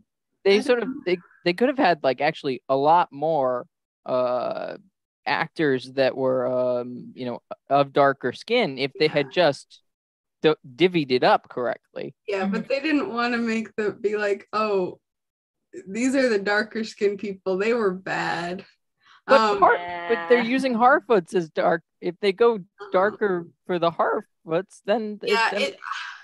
They sort of they, they could have had like actually a lot more uh actors that were um you know of darker skin if they had just d- divvied it up correctly. Yeah, but they didn't want to make the be like, oh, these are the darker skinned people. They were bad. But Um, Har- but they're using Harfoots as dark if they go darker for the Harfoots then yeah, then it,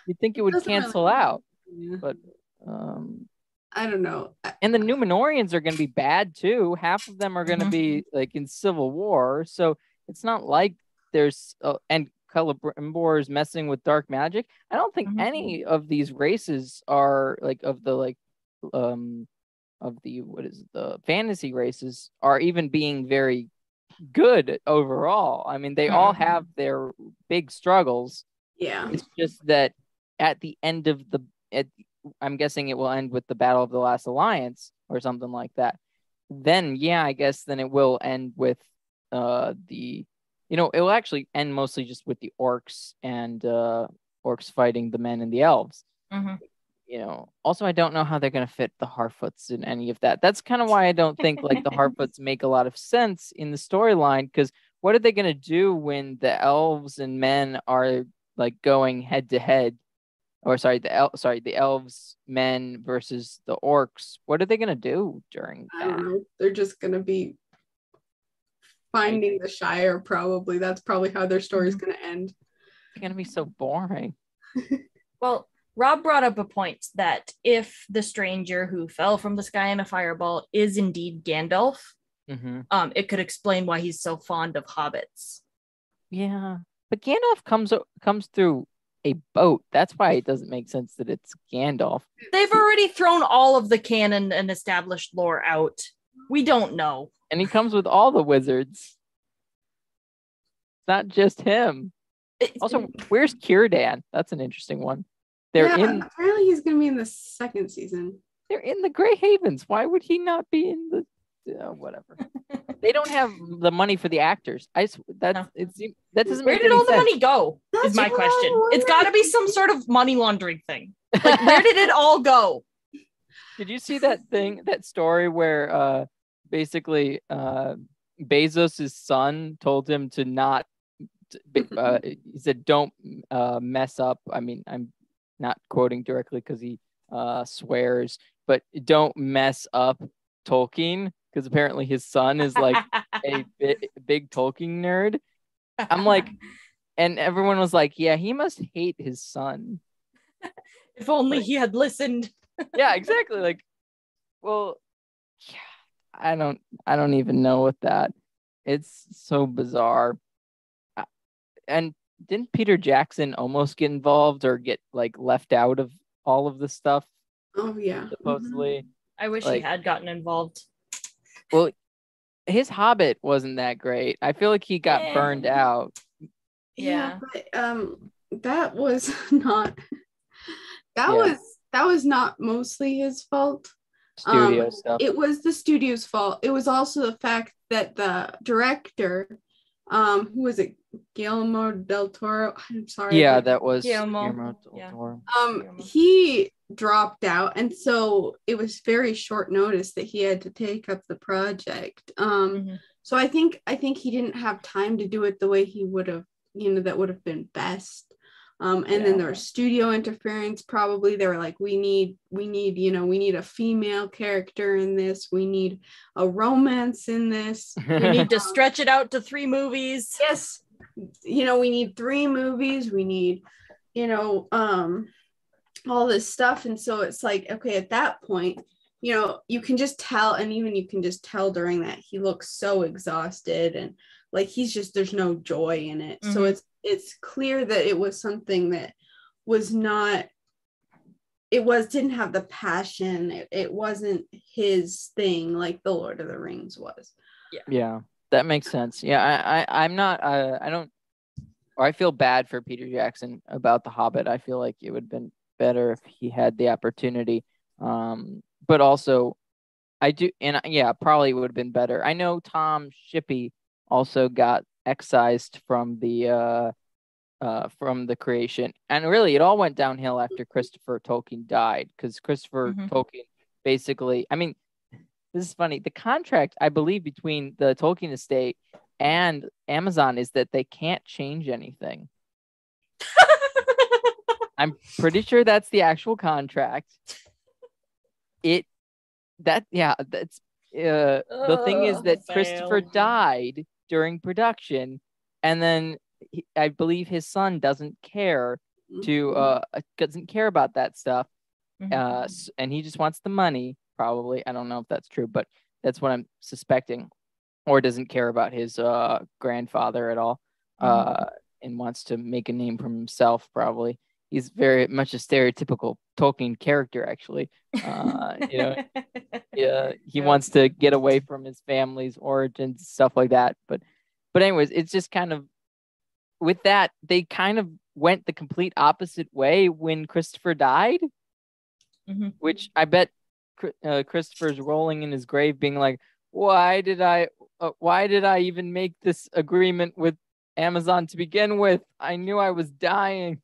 you'd think it would doesn't really cancel out. yeah, but um I don't know. And the Numenoreans are going to be bad too. Half of them are going to Mhm. be like in civil war, so it's not like there's uh, and Celebrimbor is messing with dark magic. I don't think Mhm. any of these races are like of the like um of the what is it, the fantasy races are even being very good overall. I mean, they all Mhm. have their big struggles. Yeah. It's just that at the end of the, at, I'm guessing it will end with the Battle of the Last Alliance or something like that. Then, yeah, I guess then it will end with uh the, you know, it will actually end mostly just with the orcs and uh orcs fighting the men and the elves. Mhm. You know, also I don't know how they're gonna fit the Harfoots in any of that. That's kind of why I don't think like the [laughs] Harfoots make a lot of sense in the storyline because what are they gonna do when the elves and men are like going head to head or sorry the el- sorry the elves men versus the orcs what are they going to do during I don't know. They're just gonna be finding the Shire. Probably that's probably how their story's gonna end. it's going to be so boring [laughs] Well, Rob brought up a point that if the stranger who fell from the sky in a fireball is indeed Gandalf, hmm um, it could explain why he's so fond of hobbits. yeah but gandalf comes comes through a boat that's why it doesn't make sense that it's gandalf They've already thrown all of the canon and established lore out. We don't know. and he comes with all the wizards it's not just him It- also where's Círdan? that's an interesting one they're yeah, in apparently he's gonna be in the second season. they're in the Grey Havens. Why would he not be in the uh, whatever? [laughs] they don't have the money for the actors. I that's No. it's that doesn't Where did all the money go? That's is my question. It's got to be some sort of money laundering thing. Like, where did it all go? [laughs] Did you see that thing, that story where uh basically uh Bezos' son told him to not uh, he said don't uh mess up. I mean, I'm not quoting directly because he uh swears, but don't mess up Tolkien because apparently his son is like a [laughs] bi- big Tolkien nerd. I'm like, and everyone was like, yeah, he must hate his son. if only he had listened. [laughs] yeah, exactly. Like, well, yeah, I don't, I don't even know what that. It's so bizarre. Uh, and didn't Peter Jackson almost get involved or get like left out of all of the stuff? Oh yeah. Supposedly, mm-hmm. I wish Like- he had gotten involved. well, his Hobbit wasn't that great. I feel like he got Eh. burned out. Yeah. but um that was [laughs] not that Yeah. was that was not mostly his fault. Um, Studio stuff. It was the studio's fault. It was also the fact that the director, um, who was it, Guillermo del Toro? I'm sorry. yeah, that was Guillermo, Guillermo del yeah. Um Guillermo. he dropped out, and so it was very short notice that he had to take up the project. Um, Mhm. so I think I think he didn't have time to do it the way he would have, you know, that would have been best. Um, and then there was studio interference. Probably they were like, we need, we need, you know, we need a female character in this. We need a romance in this. We [laughs] need to stretch it out to three movies. yes, you know, we need three movies. We need, you know, um, all this stuff. And so it's like, okay, at that point, you know, you can just tell, and even you can just tell during that he looks so exhausted and like he's just there's no joy in it. So Mhm. it's it's clear that it was something that was not it was didn't have the passion. It, it wasn't his thing like the Lord of the Rings was. Yeah, yeah that makes sense. Yeah, I, I I'm not. Uh, I don't. Or I feel bad for Peter Jackson about The Hobbit. I feel like it would have been better if he had the opportunity. Um, but also, I do, and yeah, probably would have been better. I know Tom Shippey also got excised from the uh, uh, from the creation, and really, it all went downhill after Christopher Tolkien died because Christopher Mhm. Tolkien basically, I mean, this is funny. The contract, I believe, between the Tolkien estate and Amazon is that they can't change anything. [laughs] I'm pretty sure that's the actual contract. It that yeah, that's uh the thing is that Christopher died during production. And then he, I believe his son doesn't care to uh doesn't care about that stuff Mhm. uh and he just wants the money probably. I don't know if that's true but that's what i'm suspecting. Or doesn't care about his uh grandfather at all uh and wants to make a name for himself probably he's very much a stereotypical tolkien character actually. Uh you know [laughs] yeah he wants to get away from his family's origins stuff like that. But but anyways it's just kind of with that they kind of went the complete opposite way when christopher died Mhm. which i bet uh, christopher's rolling in his grave being like why did i uh, why did i even make this agreement with amazon to begin with? I knew i was dying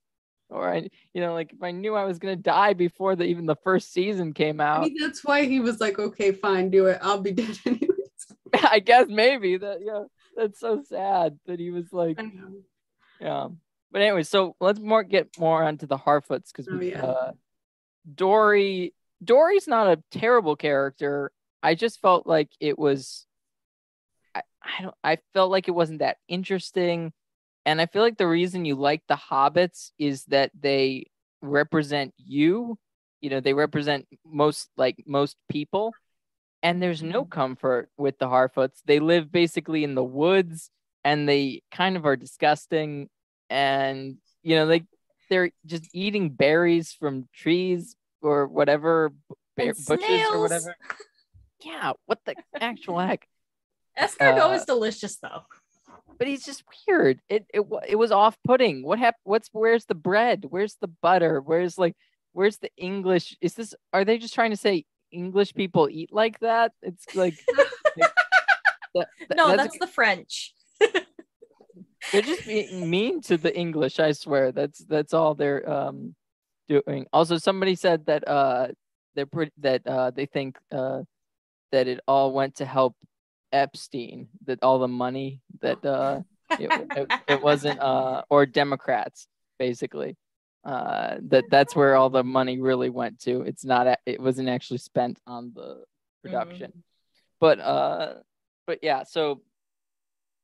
or i you know like if i knew i was going to die before the even the first season came I out mean, that's why he was like, okay, fine, do it. I'll be [laughs] dead anyways. [laughs] I guess maybe that yeah, that's so sad that he was like yeah. But anyway, so let's more get more onto the Harfoots because Oh, yeah. uh, Dory Dory's not a terrible character. I just felt like it was I, I don't I felt like it wasn't that interesting. And I feel like the reason you like the hobbits is that they represent you. You know, they represent most like most people. And there's no comfort with the Harfoots. They live basically in the woods and they kind of are disgusting. And you know, they they're just eating berries from trees or whatever bear, bushes or whatever. Yeah, what the actual heck? [laughs] Escargot Uh, is delicious though. But he's just weird. It it it was off putting. What happened? What's where's the bread? Where's the butter? Where's like where's the English? Is this are they just trying to say English people eat like that. It's like, like [laughs] that- that- no, that's- that's the French. [laughs] they're just being mean to the English. I swear. That's that's all they're um doing. Also, somebody said that uh they're pretty that uh they think uh that it all went to help Epstein. That all the money that uh it, it, it [laughs] wasn't uh or Democrats basically. Uh that that's where all the money really went to. It's not it wasn't actually spent on the production. But uh but yeah, so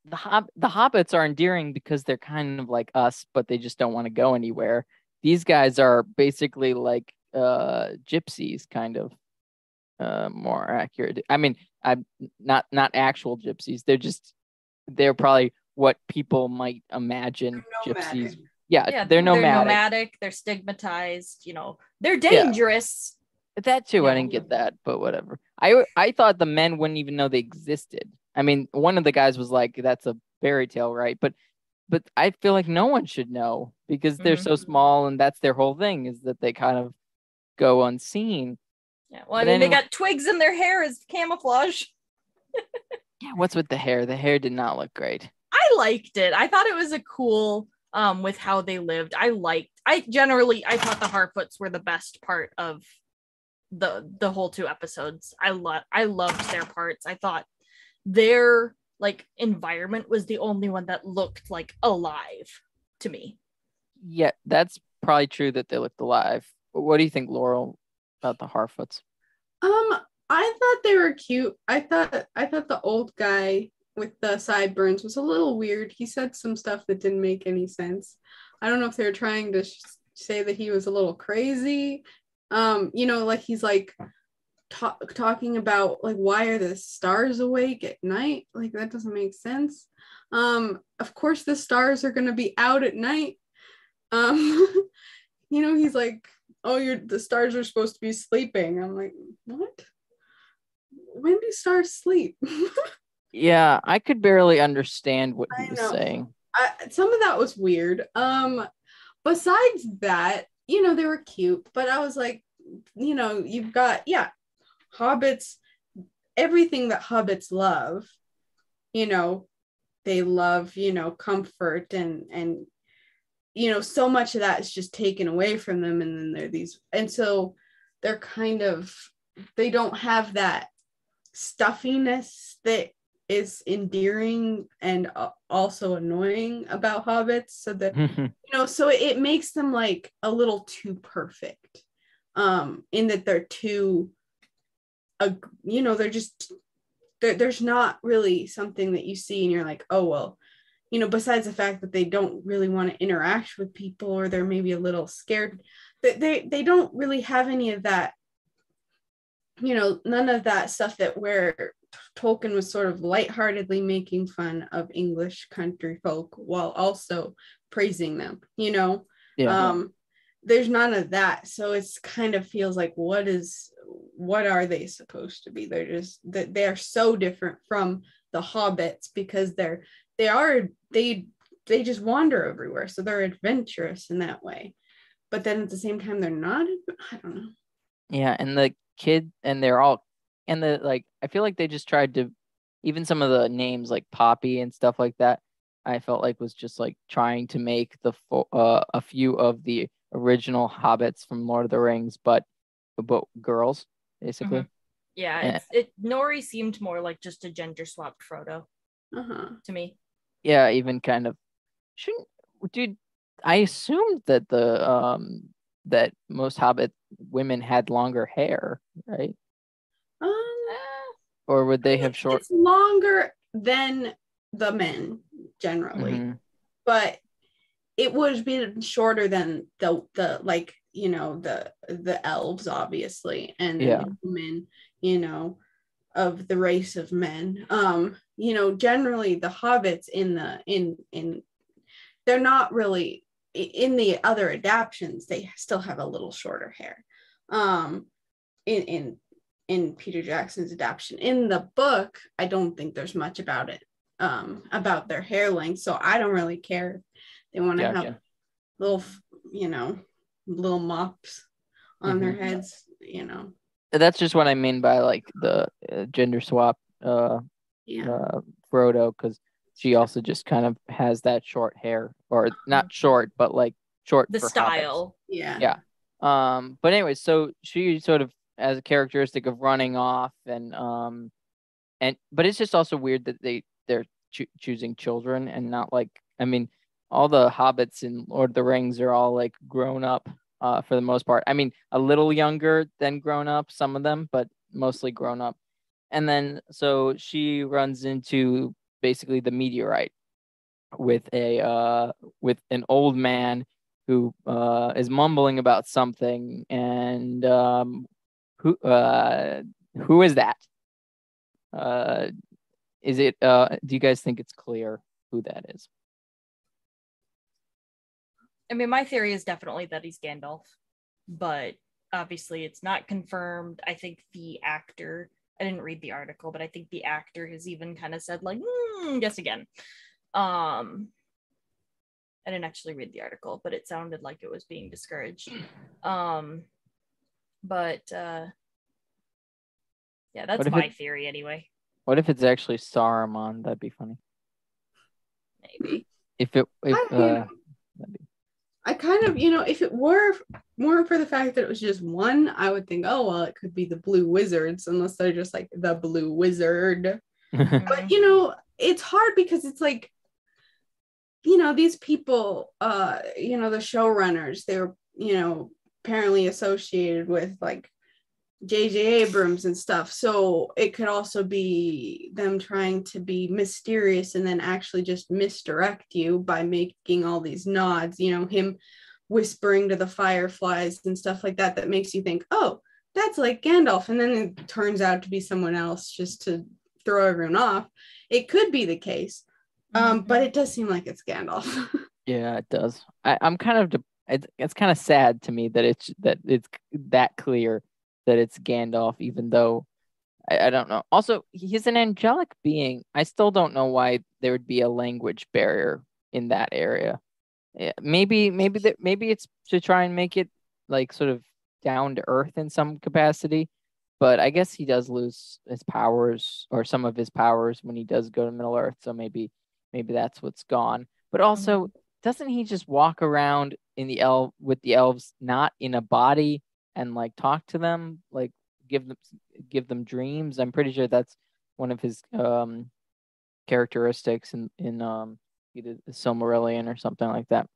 the hob- the hobbits are endearing because they're kind of like us, but they just don't want to go anywhere. These guys are basically like uh gypsies kind of uh more accurate. I mean, I'm not not actual gypsies. They're just they're probably what people might imagine gypsies. Yeah, yeah, they're nomadic. They're nomadic. They're stigmatized. You know, they're dangerous. That too, I didn't get that, but whatever. I I thought the men wouldn't even know they existed. I mean, one of the guys was like, "That's a fairy tale, right?" But but I feel like no one should know because they're so Mhm. small, and that's their whole thing is that they kind of go unseen. Yeah. Well, I But mean, they got twigs in their hair as camouflage. [laughs] Yeah, what's with the hair? The hair did not look great. I liked it. I thought it was a cool um with how they lived. I liked I generally I thought the Harfoots were the best part of the the whole two episodes. I love I loved their parts. I thought their like environment was the only one that looked like alive to me. Yeah, that's probably true that they looked alive. But what do you think, Laurel, about the Harfoots? Um, I thought they were cute. I thought I thought the old guy with the sideburns was a little weird. He said some stuff that didn't make any sense. I don't know if they were trying to sh- say that he was a little crazy. Um, you know, like he's like ta- talking about like why are the stars awake at night? Like that doesn't make sense. Um, of course the stars are going to be out at night. Um, [laughs] you know, he's like oh you're the stars are supposed to be sleeping. I'm like what? When do stars sleep? [laughs] Yeah, I could barely understand what he was saying. I, some of that was weird. Um besides that you know they were cute but i was like you know you've got yeah hobbits everything that hobbits love you know they love you know comfort and and you know so much of that is just taken away from them and then they're these and so they're kind of they don't have that stuffiness that is endearing and also annoying about hobbits. So that you know so it makes them like a little too perfect um in that they're too uh, you know they're just there, there's not really something that you see and you're like oh well you know besides the fact that they don't really want to interact with people or they're maybe a little scared they, they they don't really have any of that you know none of that stuff that where Tolkien was sort of lightheartedly making fun of English country folk while also praising them, you know. yeah. Um there's none of that. So it's kind of feels like what is what are they supposed to be? They're just that they are so different from the hobbits because they're they are they they just wander everywhere. So they're adventurous in that way. But then at the same time they're not I don't know. Yeah, and the kid and they're all and the like I feel like they just tried to even some of the names like Poppy and stuff like that I felt like was just like trying to make the fo- uh, a few of the original hobbits from Lord of the Rings but but girls basically. Yeah, Yeah. it's, it Nori seemed more like just a gender swapped Frodo Uh-huh. to me. Yeah, even kind of shouldn't dude I assumed that the um that most hobbit women had longer hair, right? Um Or would they have short It's longer than the men generally, Mhm. but it would have been shorter than the the like you know the the elves obviously and Yeah. the women you know of the race of men. Um, you know, generally the hobbits in the in in they're not really in the other adaptions they still have a little shorter hair. Um, in in in Peter Jackson's adaptation. In the book, I don't think there's much about it, um, about their hair length. So I don't really care. They want to have little, you know, little mops on their Mhm. heads, you know. That's just what I mean by like the uh, gender swap uh, Yeah. uh Frodo because she also just kind of has that short hair or not short but like short the style. Yeah. Yeah. Um, but anyway, so she sort of has a characteristic of running off and um, and but it's just also weird that they they're choo- choosing children and not like I mean all the hobbits in Lord of the Rings are all like grown up uh for the most part. I mean a little younger than grown up, some of them, but mostly grown up. And then so she runs into basically the meteorite with a uh with an old man who uh, is mumbling about something, and um, who uh, who is that? Uh, is it? Uh, do you guys think it's clear who that is? I mean, my theory is definitely that he's Gandalf, but obviously it's not confirmed. I think the actor, I didn't read the article, but I think the actor has even kind of said, like, hmm, guess again. Um, I didn't actually read the article, but it sounded like it was being discouraged. Um, but uh, yeah, that's my it- theory anyway. What if it's actually Saruman? That'd be funny. Maybe. If it, if I, you uh, know, I kind of, you know, if it were more for the fact that it was just one, I would think, oh well, it could be the Blue Wizards, unless they're just like the Blue Wizard. [laughs] But you know, it's hard because it's like, you know, these people, uh, you know, the showrunners, they were, you know, apparently associated with like J.J. Abrams and stuff. So it could also be them trying to be mysterious and then actually just misdirect you by making all these nods, you know, him whispering to the fireflies and stuff like that, that makes you think, oh, that's like Gandalf. And then it turns out to be someone else just to throw everyone off. It could be the case. Um, but it does seem like it's Gandalf. [laughs] yeah, it does. I, I'm kind of. De- it's it's kind of sad to me that it's that it's that clear that it's Gandalf, even though I, I don't know. Also, he's an angelic being. I still don't know why there would be a language barrier in that area. Yeah, maybe maybe that maybe it's to try and make it like sort of down to earth in some capacity. But I guess he does lose his powers or some of his powers when he does go to Middle Earth. So maybe maybe that's what's gone. But also, mm-hmm. doesn't he just walk around in the elf with the elves, not in a body, and like talk to them, like give them give them dreams? I'm pretty sure that's one of his um characteristics in in um either the Silmarillion or something like that.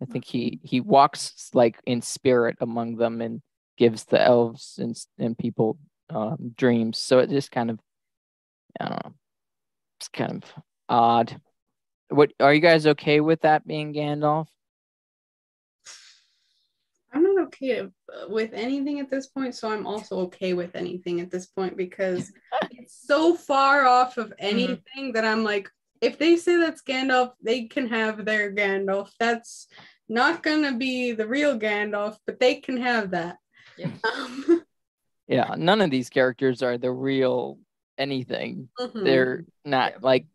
I think he he walks like in spirit among them and gives the elves and and people um, dreams. So it just kind of I don't know. It's kind of odd. What are you guys okay with that being Gandalf? I'm not okay with anything at this point, so I'm also okay with anything at this point because [laughs] it's so far off of anything that I'm like, if they say that's Gandalf, they can have their Gandalf. That's not gonna be the real Gandalf, but they can have that. Yep. [laughs] Um, Yeah, none of these characters are the real anything. mhm. They're not Yeah. like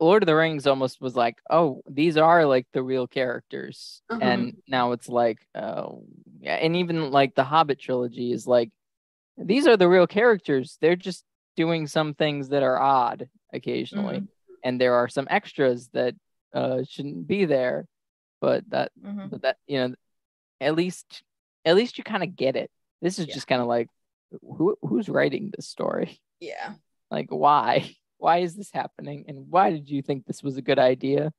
Lord of the Rings almost was like, oh, these are like the real characters. Uh-huh. And now it's like, oh, yeah. And even like the Hobbit trilogy is like, these are the real characters. They're just doing some things that are odd occasionally. And there are some extras that uh, shouldn't be there. But that, Mhm. but that, you know, at least, at least you kind of get it. This is Yeah. just kind of like, who who's writing this story? Yeah. like why [laughs] why is this happening and why did you think this was a good idea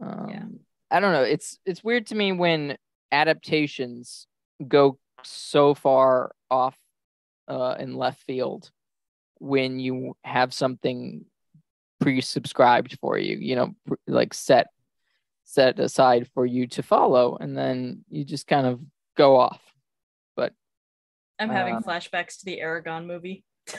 um, i don't know it's it's weird to me when adaptations go so far off uh, in left field when you have something pre-subscribed for you you know pr- like set set aside for you to follow and then you just kind of go off But I'm having Um, flashbacks to the Eragon movie. [laughs]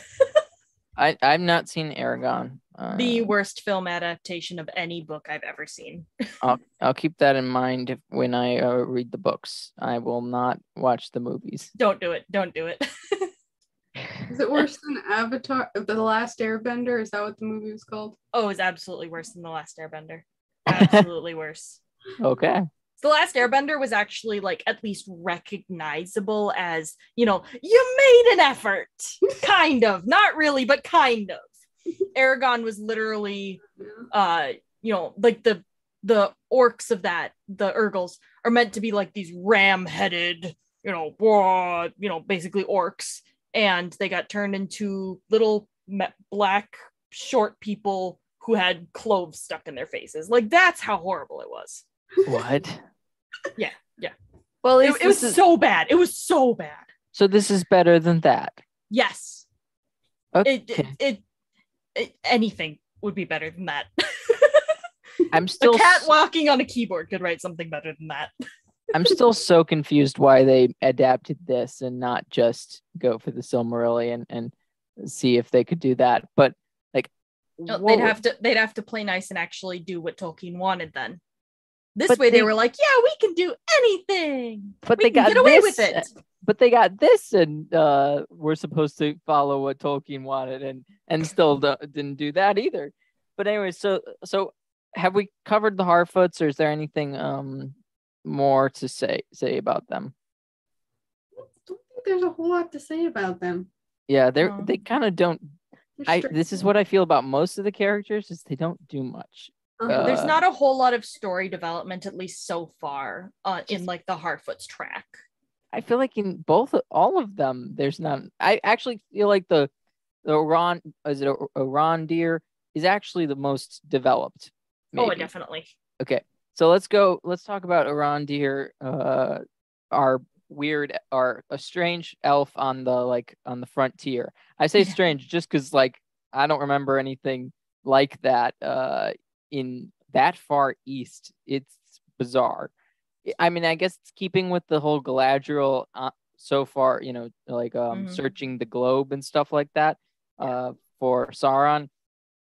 i i've not seen Eragon uh, the worst film adaptation of any book I've ever seen. [laughs] I'll I'll keep that in mind when I uh, read the books. I will not watch the movies. Don't do it. Don't do it. [laughs] Is it worse than Avatar? The Last Airbender? Is that what the movie was called? oh, it's absolutely worse than The Last Airbender. [laughs] Absolutely worse. Okay. The Last Airbender was actually like at least recognizable as, you know, you made an effort. kind of. Not really, but kind of. Eragon was literally uh, you know, like the the orcs of that, the Urgals, are meant to be like these ram-headed, you know, blah, you know, basically orcs. And they got turned into little black short people who had cloves stuck in their faces. Like that's how horrible it was. What? [laughs] Yeah, yeah. Well, It, it was so bad. It was so bad. so this is better than that. Yes. Okay. It, it, it, it anything would be better than that. [laughs] I'm still a cat walking on a keyboard could write something better than that. [laughs] I'm still so confused why they adapted this and not just go for the Silmarillion and see if they could do that. But like, No, they'd would- have to they'd have to play nice and actually do what Tolkien wanted then. This But way they, they- were like, yeah, we can do anything. but we they can got get away this, with it. But they got this, and uh, we're supposed to follow what Tolkien wanted, and and still do- didn't do that either. But anyway, so so have we covered the Harfoots, or is there anything um more to say say about them? I don't think there's a whole lot to say about them. Yeah, they're No. they kind of don't. They're I this is what I feel about most of the characters is they don't do much. Uh-huh. There's Uh, not a whole lot of story development, at least so far, uh, in like the Harfoot's track. I feel like in both all of them, there's not. I actually feel like the the Ron is it Arondir is actually the most developed. Oh, definitely. Okay, so let's go. Let's talk about Arondir, uh, our weird, our a strange elf on the like on the frontier. I say Yeah. strange just because like I don't remember anything like that uh, in that far east. It's bizarre. I- mean, I guess it's keeping with the whole Galadriel uh, so far. You know, like um, Mhm. searching the globe and stuff like that uh, for Sauron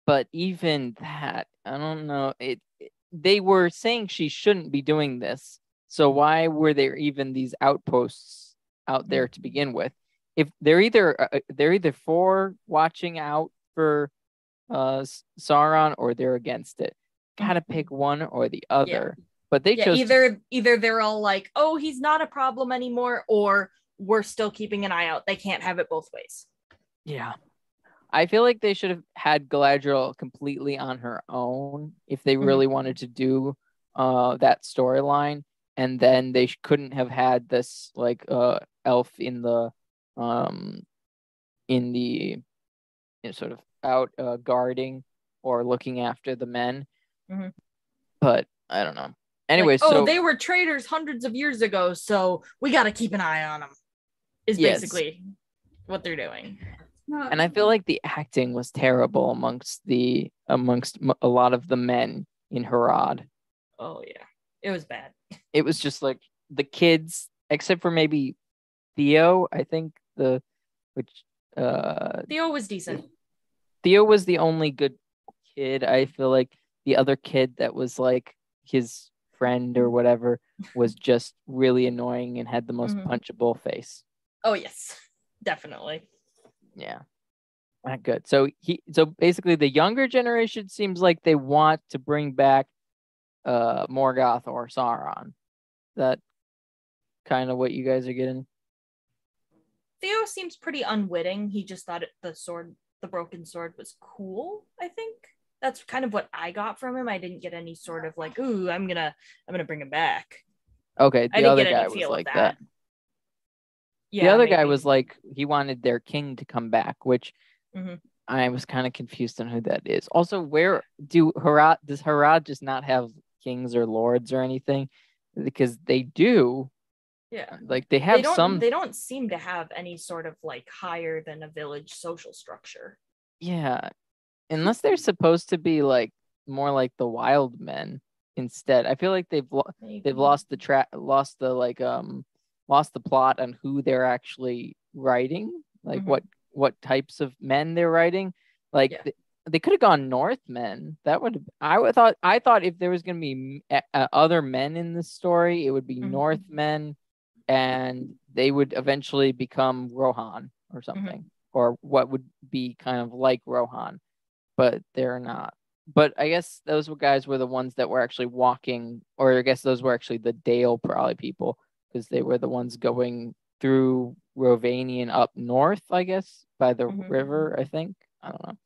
but even that i don't know it, it- they were saying she shouldn't be doing this so why were there even these outposts out there to begin with if they're either uh, they're either for watching out for uh sauron or they're against it gotta pick one or the other but they yeah, chose either either they're all like, oh, he's not a problem anymore, or we're still keeping an eye out. They can't have it both ways. Yeah. I feel like they should have had Galadriel completely on her own if they Mhm. really wanted to do uh that storyline and then they sh- couldn't have had this like uh elf in the um in the you know, sort of out uh, guarding or looking after the men. Mhm. But I don't know. Like, oh, so they were traitors hundreds of years ago, so we got to keep an eye on them. Is Yes. basically what they're doing. And I feel like the acting was terrible amongst the amongst a lot of the men in Harad. Oh yeah, it was bad. it was just like the kids, except for maybe Theo. I think the which uh Theo was decent. Theo was the only good kid. I feel like the other kid that was like his friend or whatever was just really annoying and had the most Mhm. punchable face. Oh yes, definitely. Yeah. Not good. So he so basically the younger generation seems like they want to bring back uh Morgoth or Sauron. That kind of what you guys are getting. Theo seems pretty unwitting. He just thought it, the sword, the broken sword, was cool. I think that's kind of what I got from him. I didn't get any sort of like, "Ooh, I'm gonna, I'm gonna bring him back." Okay, the other guy was like that. that. the other guy was like he wanted their king to come back, which Mhm. I was kind of confused on who that is. Also, where do Harad does Harad just not have kings or lords or anything? Because they do, yeah. like they have they some. They don't seem to have any sort of like higher than a village social structure. Yeah, unless they're supposed to be like more like the wild men instead. I feel like they've lo- they've lost the track, lost the like um, lost the plot on who they're actually writing, like Mhm. what what types of men they're writing. Like Yeah. th- they could have gone Northmen. That would I would thought I thought if there was gonna be m- uh, other men in the story, it would be Mhm. Northmen, and they would eventually become Rohan or something, or what would be kind of like Rohan, but they're not but I guess those were guys were the ones that were actually walking, or I guess those were actually the Dale probably people because they were the ones going through Rhovanion up north, I guess, by the Mhm. river. I think I don't know.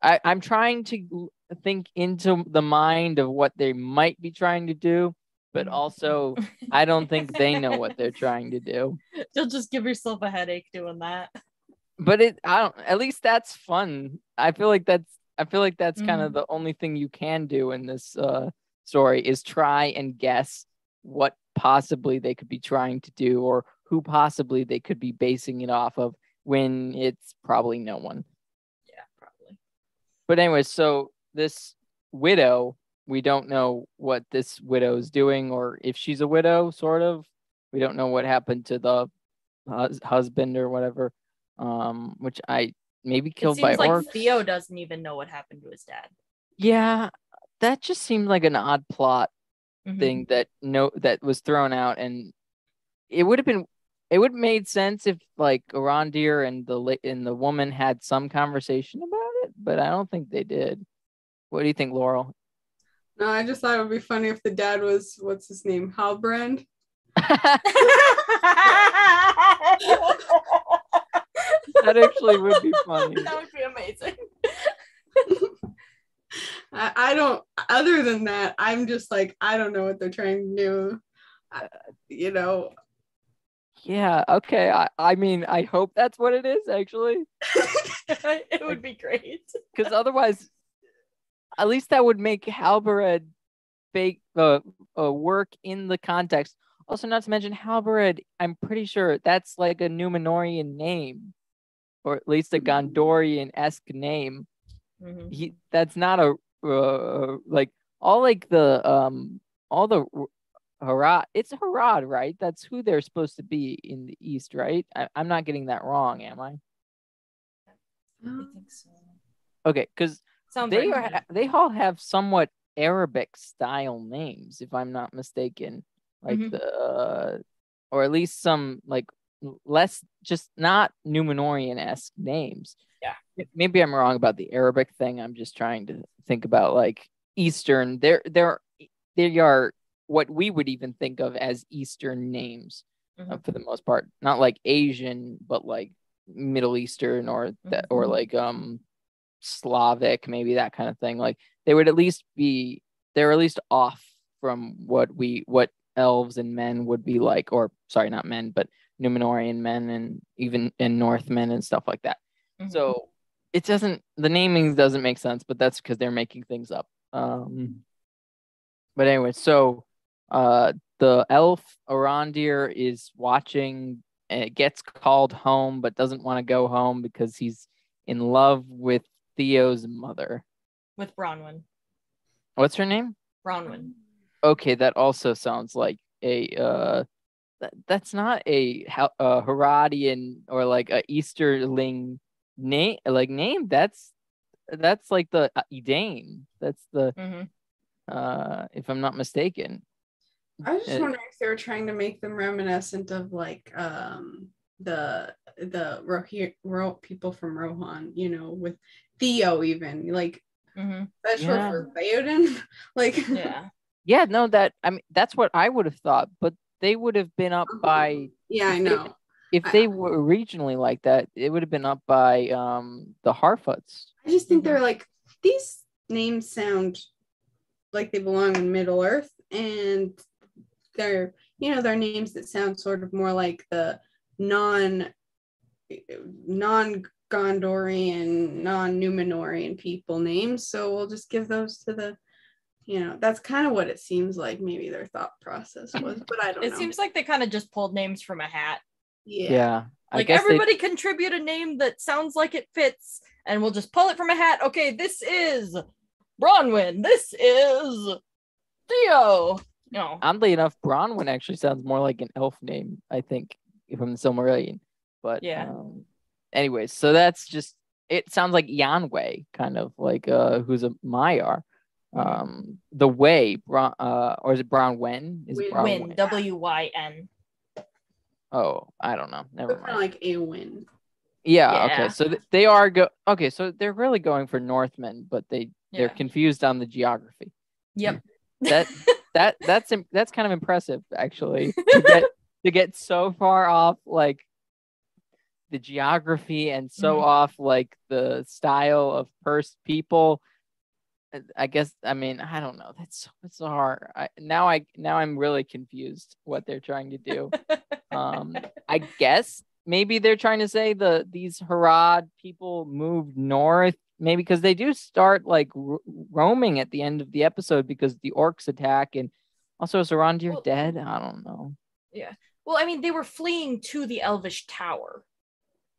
I I'm trying to think into the mind of what they might be trying to do, but Mhm. also [laughs] I don't think they know what they're trying to do. You'll just give yourself a headache doing that. but it i don't at least that's fun i feel like that's i feel like that's kind of the only thing you can do in this uh story is try and guess what possibly they could be trying to do or who possibly they could be basing it off of when it's probably no one Yeah, probably. but anyway so this widow we don't know what this widow is doing or if she's a widow sort of we don't know what happened to the hus- husband or whatever um which i maybe It killed by seems like orcs Theo doesn't even know what happened to his dad. yeah that just seemed like an odd plot Mhm. thing that no that was thrown out and it would have been it would have made sense if like Arondir and the and the woman had some conversation about it but i don't think they did what do you think laurel No, I just thought it would be funny if the dad was what's his name, Halbrand. [laughs] that actually would be funny that would be amazing. I, I don't. Other than that, I'm just like I don't know what they're trying to do. I, you know, yeah okay I, I mean i hope that's what it is actually [laughs] it would be great. [laughs] because otherwise, at least that would make Halbrand fake uh, uh, work in the context. Also, not to mention Halbrand, I'm pretty sure that's like a Numenorean name, or at least a Gondorian esque name. Mhm. He that's not a uh, like all like the um all the Harad. It's Harad, right? That's who they're supposed to be in the east, right? I, I'm not getting that wrong, am I? I think so. Okay, because Sounds they right. are they all have somewhat Arabic style names, if I'm not mistaken. Like Mhm. the uh, or at least some like less just not Numenorean esque names. Yeah. Maybe I'm wrong about the Arabic thing. I'm just trying to think about like Eastern. They're they're what we would even think of as Eastern names uh, Mhm. for the most part. Not like Asian, but like Middle Eastern or that or Mhm. like um Slavic, maybe that kind of thing. Like they would at least be they're at least off from what we what elves and men would be like, or sorry, not men, but Numenorean men and even and Northmen and stuff like that. Mhm. So it doesn't the naming doesn't make sense, but that's because they're making things up. Um but anyway, so uh the elf Arondir is watching and it gets called home but doesn't want to go home because he's in love with Theo's mother. with Bronwyn. What's her name? Bronwyn. Okay, that also sounds like a uh that, that's not a Hel- uh, Herodian or like a Easterling name like name that's that's like the uh, Edain. That's the Mhm. uh if I'm not mistaken. I was just Uh, wondering if they were trying to make them reminiscent of like um the the Rohi- Ro- people from Rohan, you know, with Theo even like Mhm. that's Yeah. short for Theoden. [laughs] like Yeah. Yeah, no, that I mean that's what I would have thought, but they would have been up by yeah, I if they- know. if they were regionally like that, it would have been up by um the Harfoots. I just think Mhm. they're like these names sound like they belong in Middle Earth, and they're you know they're names that sound sort of more like the non non Gondorian, non Numenorean people names. So we'll just give those to the you know that's kind of what it seems like maybe their thought process [laughs] was, but I don't It know. seems like they kind of just pulled names from a hat. Yeah. yeah. I Like guess they- everybody contribute a name that sounds like it fits, and we'll just pull it from a hat. Okay, this is Bronwyn. This is Theo. No. oddly enough, Bronwyn actually sounds more like an elf name, I think, from the Silmarillion. But Yeah. Um, anyways, so that's just it sounds like Yanwei, kind of like uh who's a Maiar. Um the way Bron uh or is it Bronwen? Is it Wyn. Win. W Y N. Oh, I don't know. Never Kind of mind. like a win. Yeah, Yeah. okay. So th- they are go okay, so they're really going for Northmen, but they They're confused on the geography. Yep. That [laughs] that that's im- that's kind of impressive actually to get to get so far off like the geography and so Mhm. off like the style of first people Uh, i guess i mean i don't know that's so bizarre. I, now i now i'm really confused what they're trying to do. [laughs] Um i guess maybe they're trying to say the these harad people moved north maybe because they do start like ro- roaming at the end of the episode because the orcs attack and also is Arondir Well- dead? I don't know. Yeah. well, I mean, they were fleeing to the Elvish Tower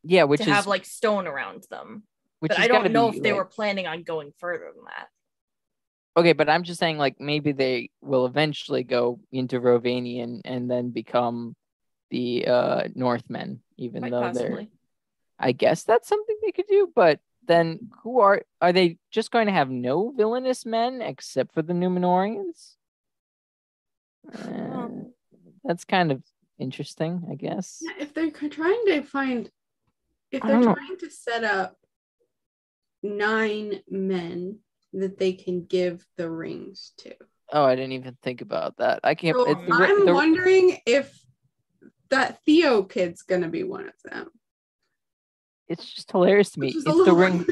yeah which to is have like stone around them. which But I don't know be, if they like- were planning on going further than that. okay but i'm just saying like maybe they will eventually go into Rhovanion and then become the uh northmen even Quite though they're. I guess that's something they could do, but then who are are they just going to have no villainous men except for the Numenoreans? Uh, that's kind of interesting, I guess. Yeah, if they're trying to find, if they're don't know. trying to set up nine men that they can give the rings to. Oh, I didn't even think about that. I can't. So it's the, I'm the- wondering if that Theo kid's gonna be one of them. it's just hilarious to me. It's is the ring. weird,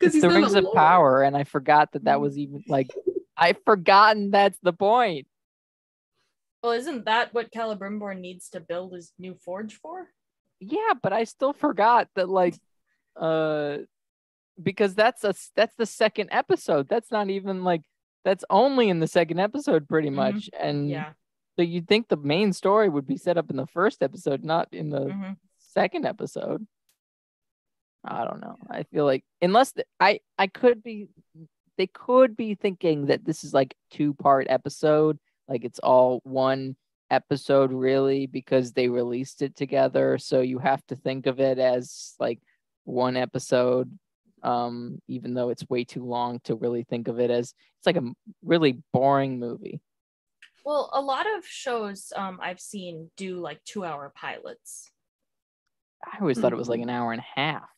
'cause It's the rings of power, and I forgot that that was [laughs] even like. I've forgotten that's the point. Well, isn't that what Celebrimbor needs to build his new forge for? Yeah, but I still forgot that like uh because that's a that's the second episode. That's not even like that's only in the second episode pretty Mhm. much. And Yeah. so you'd think the main story would be set up in the first episode, not in the hmm second episode. I don't know. I feel like unless th- I I could be they could be thinking that this is like two part episode, like it's all one episode really because they released it together. So you have to think of it as like one episode, um, even though it's way too long to really think of it as it's like a really boring movie. Well, a lot of shows um, I've seen do like two hour pilots. I always thought it was like Mhm. an hour and a half,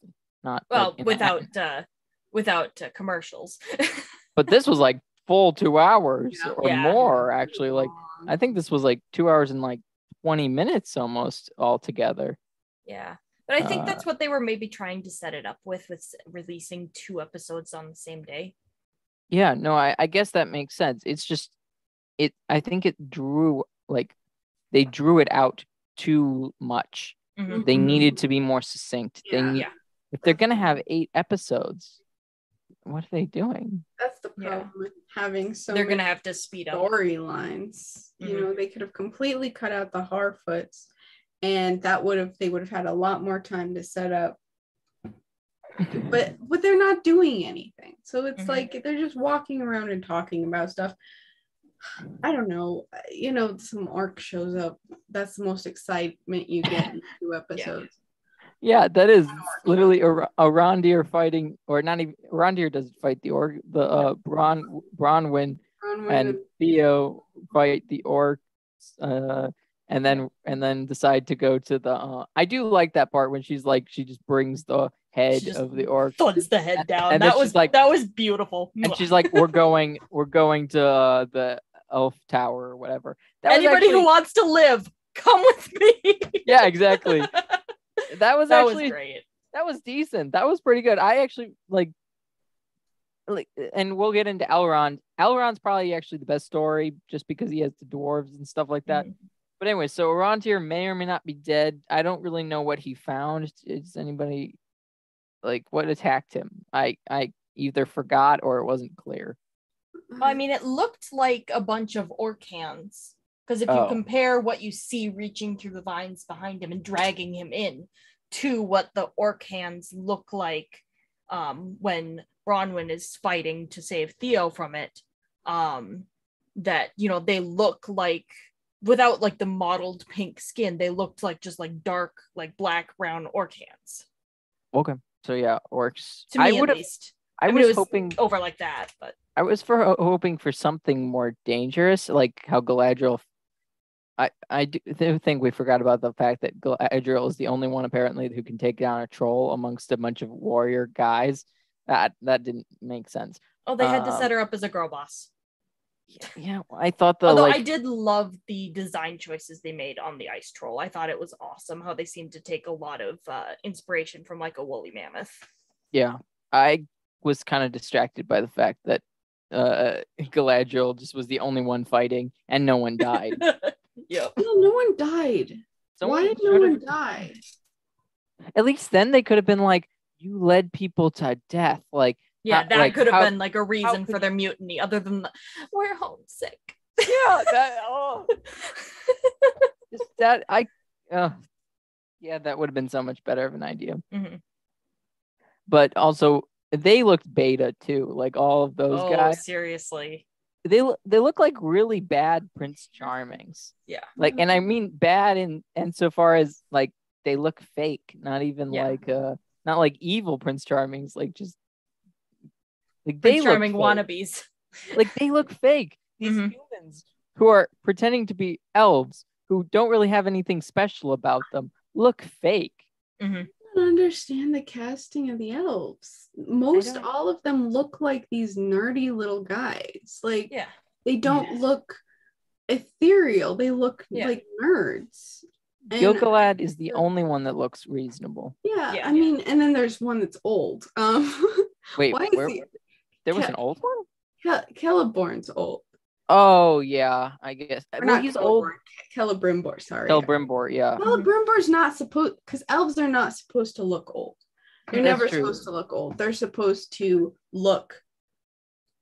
not Well, like without uh, without uh, commercials. [laughs] but this was like full two hours Yeah. or Yeah. more actually like i think this was like two hours and like 20 minutes almost altogether yeah. But I think Uh, that's what they were maybe trying to set it up with, with releasing two episodes on the same day. yeah no I, I guess that makes sense it's just it i think it drew like they drew it out too much Mhm. they Mhm. needed to be more succinct they Yeah. need, Yeah. if they're gonna have eight episodes what are they doing That's the Yeah. problem with having so They're many gonna have to speed up. storylines. You Mhm. know, they could have completely cut out the Harfoots, and that would have they would have had a lot more time to set up. [laughs] But but they're not doing anything, so it's Mhm. like they're just walking around and talking about stuff. I don't know. You know, some orc shows up. That's the most excitement you get in [laughs] two episodes. yeah that is literally a a Arondir fighting or not even Arondir doesn't fight the orc the uh Bron Bronwyn Bronwyn and and- Theo fight the orcs, uh, and then and then decide to go to the. Uh, I do like that part when she's like she just brings the head of the orc, Thuds the head down. and then that was like- that was beautiful. and she's like, "We're going, we're going to uh, the elf tower or whatever." That Anybody actually- who wants to live, come with me. yeah, exactly. [laughs] That was that actually was great. that was decent. That was pretty good. I actually like like and we'll get into Elrond. Elrond's probably actually the best story just because he has the dwarves and stuff like that. Mhm. But anyway, so Arondir may or may not be dead. I don't really know what he found. Is anybody like what attacked him? I I either forgot or it wasn't clear. I mean, it looked like a bunch of orc hands. Because if you Oh. compare what you see reaching through the vines behind him and dragging him in to what the orc hands look like um, when Bronwyn is fighting to save Theo from it, um, that, you know, they look like, without like the mottled pink skin, they looked like just like dark, like black, brown orc hands. Okay. So yeah, orcs. To me, I at least. I, mean, was, was hoping. over like that, but I was for hoping for something more dangerous, like how Galadriel. I I do [laughs] think we forgot about the fact that Galadriel is the only one apparently who can take down a troll amongst a bunch of warrior guys. That that didn't make sense. Oh, they had to Um, set her up as a girl boss. Yeah, I thought the Although like I did love the design choices they made on the ice troll. I thought it was awesome how they seemed to take a lot of uh, inspiration from like a woolly mammoth. yeah, I was kind of distracted by the fact that uh [laughs] Galadriel just was the only one fighting and no one died. [laughs] yep. No, no one died. Someone Why did no should've- one die? At least then they could have been like, you led people to death. Like, Yeah, How- that like, could have how- been like a reason for their mutiny, other than the, we're homesick. yeah, that [laughs] oh, just that I uh, yeah, that would have been so much better of an idea. Mhm. But also they looked beta too. Like all of those oh, guys. seriously. They they look like really bad Prince Charmings. Yeah. Like and I mean bad in and so far as like they look fake, not even Yeah. like uh not like evil Prince Charmings, like just like they Prince look Charming fake. wannabes. [laughs] like they look fake. These Mhm. humans who are pretending to be elves who don't really have anything special about them look fake. Mhm. I don't understand the casting of the elves. Most all of them look like these nerdy little guys. Like Yeah. they don't look ethereal. They look Yeah. like nerds. And- Gil-galad is the only one that looks reasonable. yeah, Yeah. I mean, and then there's one that's old. Um, [laughs] Wait, where, he- there was Ca- an old one? Ke- Celeborn's old. Oh yeah, I guess. Or well, not he's old. Celeborn, Celebrimbor. Sorry. Celebrimbor, yeah. Celebrimbor's not supposed because elves are not supposed to look old. They're That's never true. supposed to look old. They're supposed to look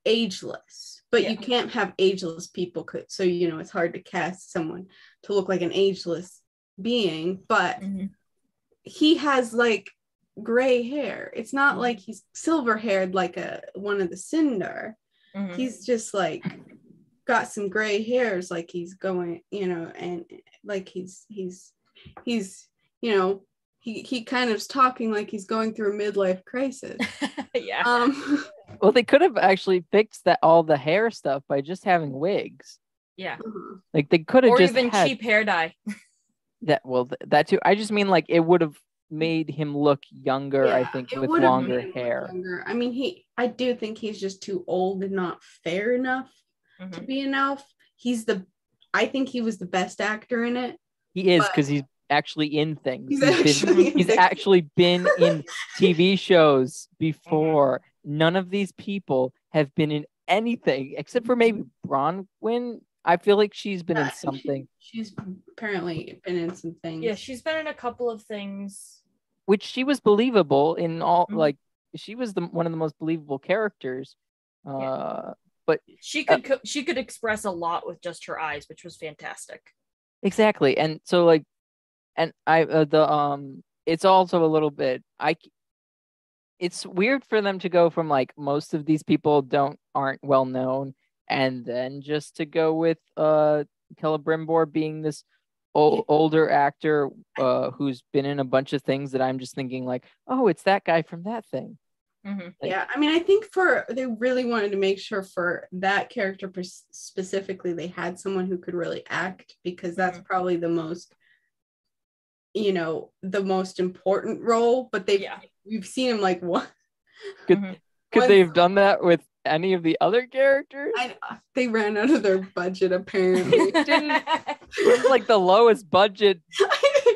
ageless. But you can't have ageless people. 'cause- So you know it's hard to cast someone to look like an ageless being. But Mhm. he has like gray hair. It's not Mhm. like he's silver haired like a one of the Sindar. Mhm. He's just like got some gray hairs, like he's going, you know, and like he's he's he's you know he he kind of's talking like he's going through a midlife crisis. [laughs] yeah. Um, [laughs] Well, they could have actually fixed that all the hair stuff by just having wigs. yeah. Like they could have Or just even had cheap hair dye. [laughs] that. Well, th- that too. I just mean like it would have made him look younger. I think with longer made him look hair. younger. I mean, he I do think he's just too old and not fair enough to Mhm. be an elf. He's the I think he was the best actor in it. He is because he's actually in things. He's He's been- actually he's actually been in [laughs] TV shows Mm-hmm. before. None of these people have been in anything except for maybe Bronwyn. I feel like she's been Yeah, in something, She's apparently been in some things. Yeah, she's been in a couple of things. which she was believable in all. Mhm. Like she was the one of the most believable characters. Uh, but She Uh, could co- she could express a lot with just her eyes, which was fantastic. exactly, and so like, and I uh, the um, it's also a little bit i It's weird for them to go from like most of these people don't aren't well known, and then just to go with uh Celebrimbor being this Yeah. older actor uh who's been in a bunch of things that I'm just thinking like, oh, it's that guy from that thing. Mhm. Like- yeah, I mean, I think for they really wanted to make sure for that character pers- specifically, they had someone who could really act because that's Mhm. probably the most, you know, the most important role. But they, Yeah. we've seen him like [laughs] what? Could Mhm. could they have done that with any of the other characters? I, they ran out of their budget apparently. [laughs] didn't- [laughs] It's like the lowest budget,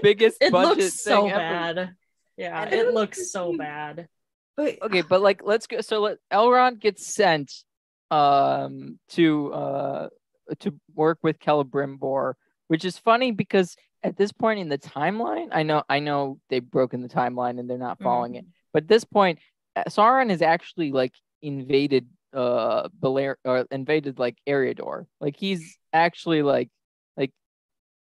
biggest it budget looks so ever. bad. Yeah, it it looks so bad. But Okay, but like let's go. So let Elrond gets sent um to uh to work with Celebrimbor, which is funny because at this point in the timeline, I know I know they've broken the timeline and they're not following it, but at this point, uh, Sauron has actually like invaded uh Belar or invaded like Eriador. Like he's actually like like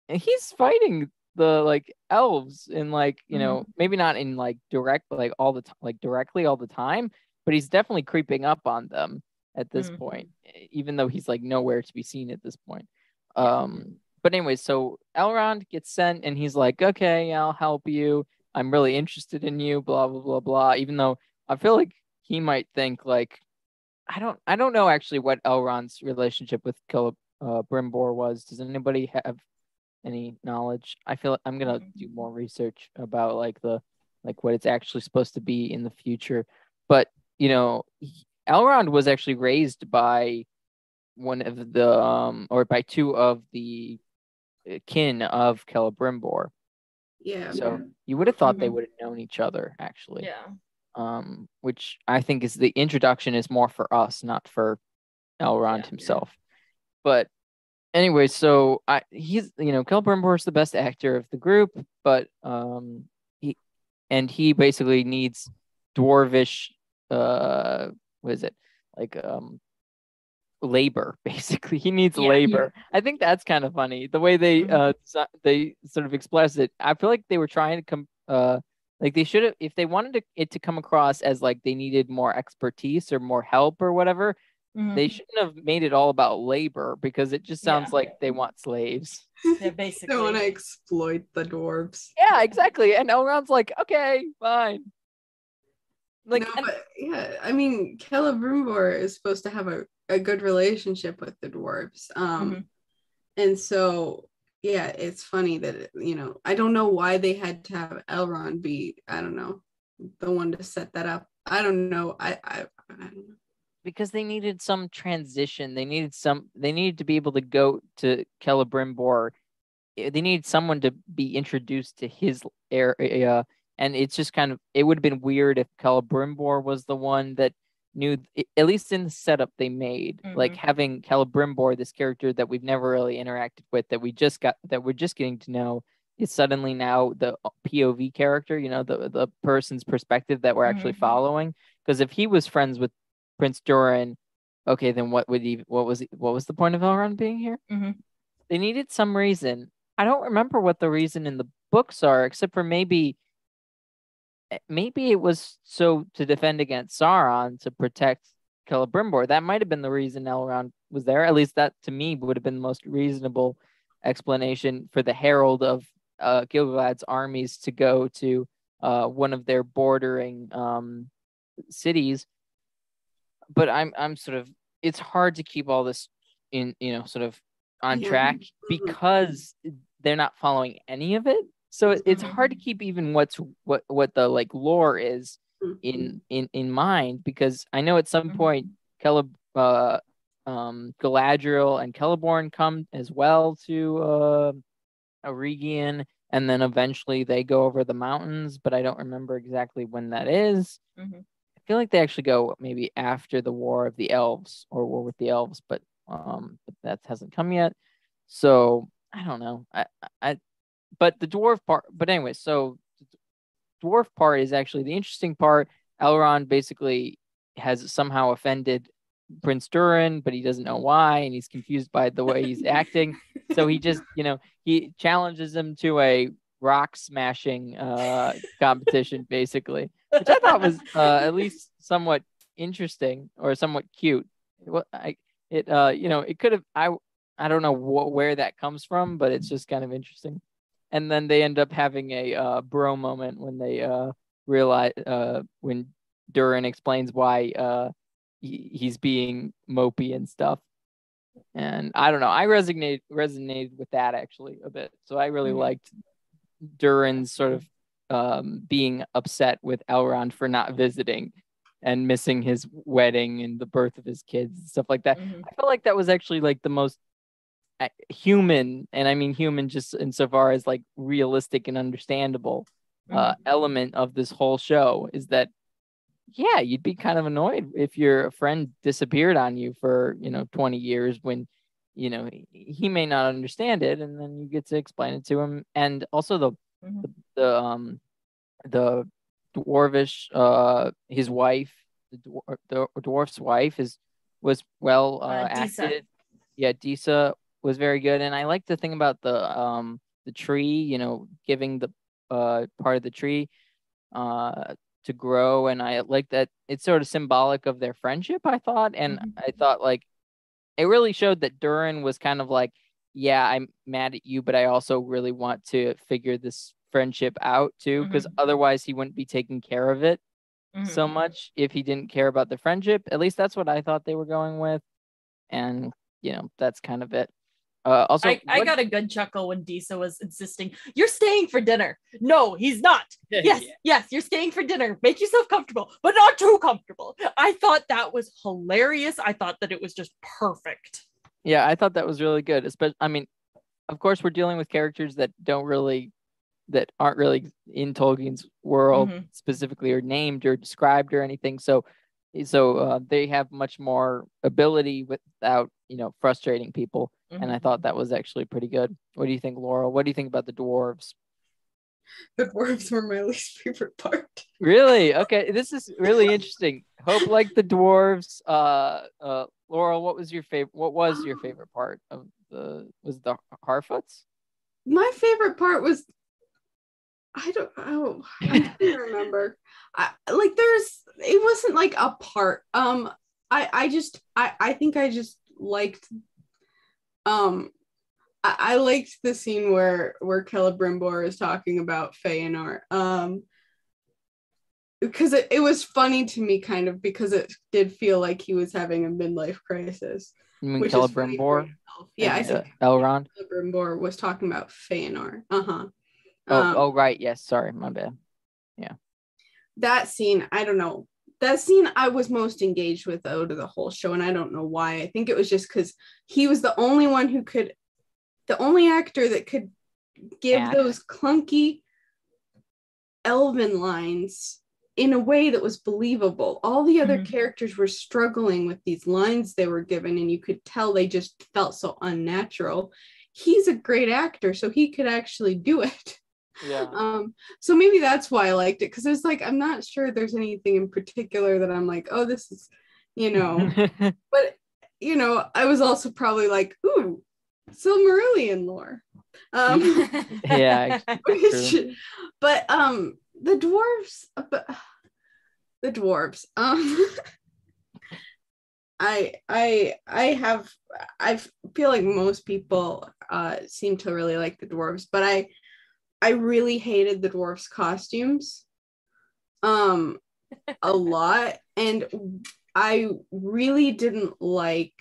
he's fighting the like elves in like you know maybe not in like direct like all the time like directly all the time but he's definitely creeping up on them at this Mhm. point even though he's like nowhere to be seen at this point. Um but anyway so elrond gets sent and he's like okay i'll help you. I'm really interested in you blah blah blah blah even though i feel like he might think like i don't i don't know actually what elrond's relationship with Caleb, uh, brimbor was. Does anybody have any knowledge i feel like i'm gonna do more research about like the like what it's actually supposed to be in the future but you know Elrond was actually raised by one of the um or by two of the uh, kin of Celebrimbor. Yeah. So you would have thought they Mhm. would have known each other actually. Yeah. Um, which I think is the introduction is more for us, not for Elrond Yeah. himself. But anyway, so I he's you know Celebrimbor is the best actor of the group, but um he and he basically needs dwarvish uh what is it like um labor [laughs] basically he needs Yeah. labor i think that's kind of funny the way they Mhm. uh so- they sort of express it i feel like they were trying to come uh like they should have if they wanted to, it to come across as like they needed more expertise or more help or whatever Mhm. they shouldn't have made it all about labor because it just sounds Yeah. like they want slaves [laughs] Yeah, They basically. want to exploit the dwarves. yeah exactly and elrond's like okay fine like no, and- but yeah, I mean, Celebrimbor is supposed to have a, a good relationship with the dwarves. Um, Mhm. and so yeah, it's funny that you know I don't know why they had to have Elrond be I don't know the one to set that up. I don't know. I I, I don't know. Because they needed some transition. They needed some. They needed to be able to go to Celebrimbor. Eh, They needed someone to be introduced to his area, and it's just kind of. It would have been weird if Celebrimbor was the one that knew. At least in the setup they made, like Mhm. having Celebrimbor, this character that we've never really interacted with, that we just got, that we're just getting to know, is suddenly now the POV character. You know, the the person's perspective that we're actually Mhm. following. Because if he was friends with Prince Durin. okay, then what would he? What was what was the point of Elrond being here? Mhm. They needed some reason. I don't remember what the reason in the books are, except for maybe, eh, maybe it was so to defend against Sauron to protect Celebrimbor. That might have been the reason Elrond was there. At least that to me would have been the most reasonable explanation for the herald of uh, Gil-galad's armies to go to uh, one of their bordering um, cities but I'm I'm sort of it's hard to keep all this in you know sort of on Yeah. track Mhm. because they're not following any of it. So it, it's hard Mm-hmm. to keep even what's what what the like lore is Mhm. in in in mind because I know at some Mhm. point Caleb uh um Galadriel and Celeborn come as well to uh Eregion and then eventually they go over the mountains but I don't remember exactly when that is. Mhm. Feel like they actually go maybe after the War of the Elves or War with the Elves, but um, but that hasn't come yet. So I don't know. I, I, but the dwarf part. But anyway, so the dwarf part is actually the interesting part. Elrond basically has somehow offended Prince Durin, but he doesn't know why, and he's confused by the way he's acting. [laughs] So he just, you know, he challenges him to a rock smashing uh, competition, [laughs] basically which I thought was uh, at least somewhat interesting or somewhat cute. What I it uh you know it could have I I don't know wh- where that comes from, but it's just kind of interesting. And then they end up having a uh, bro moment when they uh realize uh when Durin explains why uh he, he's being mopey and stuff. And I don't know, I resonate resonated with that actually a bit. So I really Mhm. liked Durin's sort of um, being upset with Elrond for not visiting and missing his wedding and the birth of his kids and stuff like that. Mhm. I felt like that was actually like the most uh, human, and I mean human just insofar as like realistic and understandable uh, element of this whole show is that yeah, you'd be kind of annoyed if your friend disappeared on you for you know 20 years when you know he- may not understand it and then you get to explain it to him. And also the Mhm. the, the um the dwarvish uh his wife the, dwar- the dwarf's wife is was well uh, Uh, acted. Yeah disa was very good. And i like the thing about the um the tree you know giving the uh part of the tree uh to grow. And i like that it's sort of symbolic of their friendship i thought. And Mhm. i thought like it really showed that Durin was kind of like yeah i'm mad at you but i also really want to figure this friendship out too because otherwise he wouldn't be taking care of it Mhm. so much if he didn't care about the friendship. At least that's what i thought they were going with and you know that's kind of it Uh, also, I, I what- got a good chuckle when Disa was insisting, You're staying for dinner. No, he's not. [laughs] Yes, yes, you're staying for dinner. Make yourself comfortable, but not too comfortable. I thought that was hilarious. I thought that it was just perfect. Yeah, I thought that was really good. Especially, I mean, of course, we're dealing with characters that don't really, that aren't really in Tolkien's world Mhm. specifically, or named or described or anything. So, so uh, they have much more ability without, you know, frustrating people. And I Mhm. thought that was actually pretty good. What do you think, Laurel? What do you think about the dwarves? The dwarves were my [laughs] least favorite part. Really? Okay, this is really interesting. Hope like the dwarves. Uh, uh, Laurel, what was your favorite? What was your favorite part of the? Was the Harfoots? My favorite part was I don't oh I can't remember. I like there's it wasn't like a part. Um I I just I I think I just liked um I, I liked the scene where where Celebrimbor is talking about Feanor. Um because it, it was funny to me kind of because it did feel like he was having a midlife crisis. You mean Which is funny for Celebrimbor? Yeah, I said uh, Elrond. Celebrimbor was talking about Feanor. Uh-huh. Oh, Um, oh, right. Yes. Sorry, my bad. Yeah. That scene, I don't know. That scene I was most engaged with out of the whole show, and I don't know why. I think it was just because he was the only one who could, the only actor that could give Act. those clunky elven lines in a way that was believable. All the other Mhm. characters were struggling with these lines they were given, and you could tell they just felt so unnatural. He's a great actor, so he could actually do it. Yeah. Um, so maybe that's why I liked it because it's like I'm not sure there's anything in particular that I'm like, oh, this is, you know, [laughs] but you know, I was also probably like, ooh, Silmarillion lore. Um, [laughs] yeah. [laughs] which- but um, the dwarves, but [sighs] the dwarves, um. I I I have I feel like most people uh seem to really like the dwarves, but I I really hated the dwarfs costumes um a [laughs] lot and I really didn't like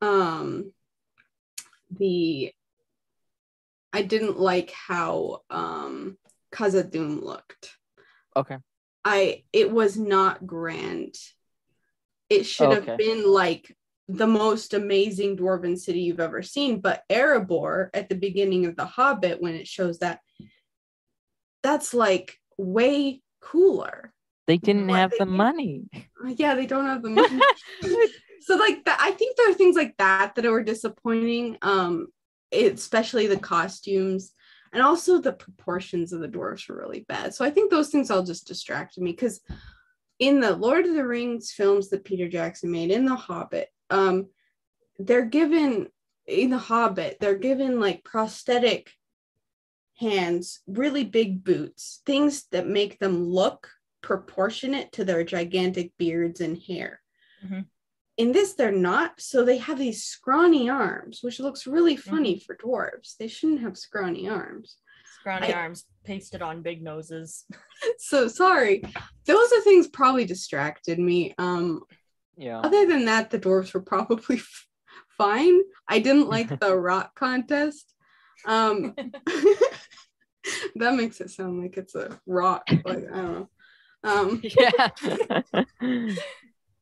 um the I didn't like how um Khazad-dûm looked. Okay. I it was not grand. It should Okay. have been like the most amazing dwarven city you've ever seen. But Erebor at the beginning of The Hobbit, when it shows that, that's like way cooler. They didn't What have they the did- money. Yeah, they don't have the [laughs] money. so like that, I think there are things like that that were disappointing. Um, especially the costumes and also the proportions of the dwarves were really bad. So I think those things all just distracted me because in the Lord of the Rings films that Peter Jackson made, in The Hobbit, um, they're given in The Hobbit, they're given like prosthetic hands, really big boots, things that make them look proportionate to their gigantic beards and hair. Mhm. In this, they're not. So they have these scrawny arms, which looks really funny for dwarves. They shouldn't have scrawny arms. Scrawny I- arms pasted on big noses. [laughs] So sorry. Those are things probably distracted me. Um, Yeah. other than that, the dwarves were probably [laughs] f- fine. I didn't like the [laughs] rock contest. Um, [laughs] that makes it sound like it's a rock. Like I don't know. Um, yeah.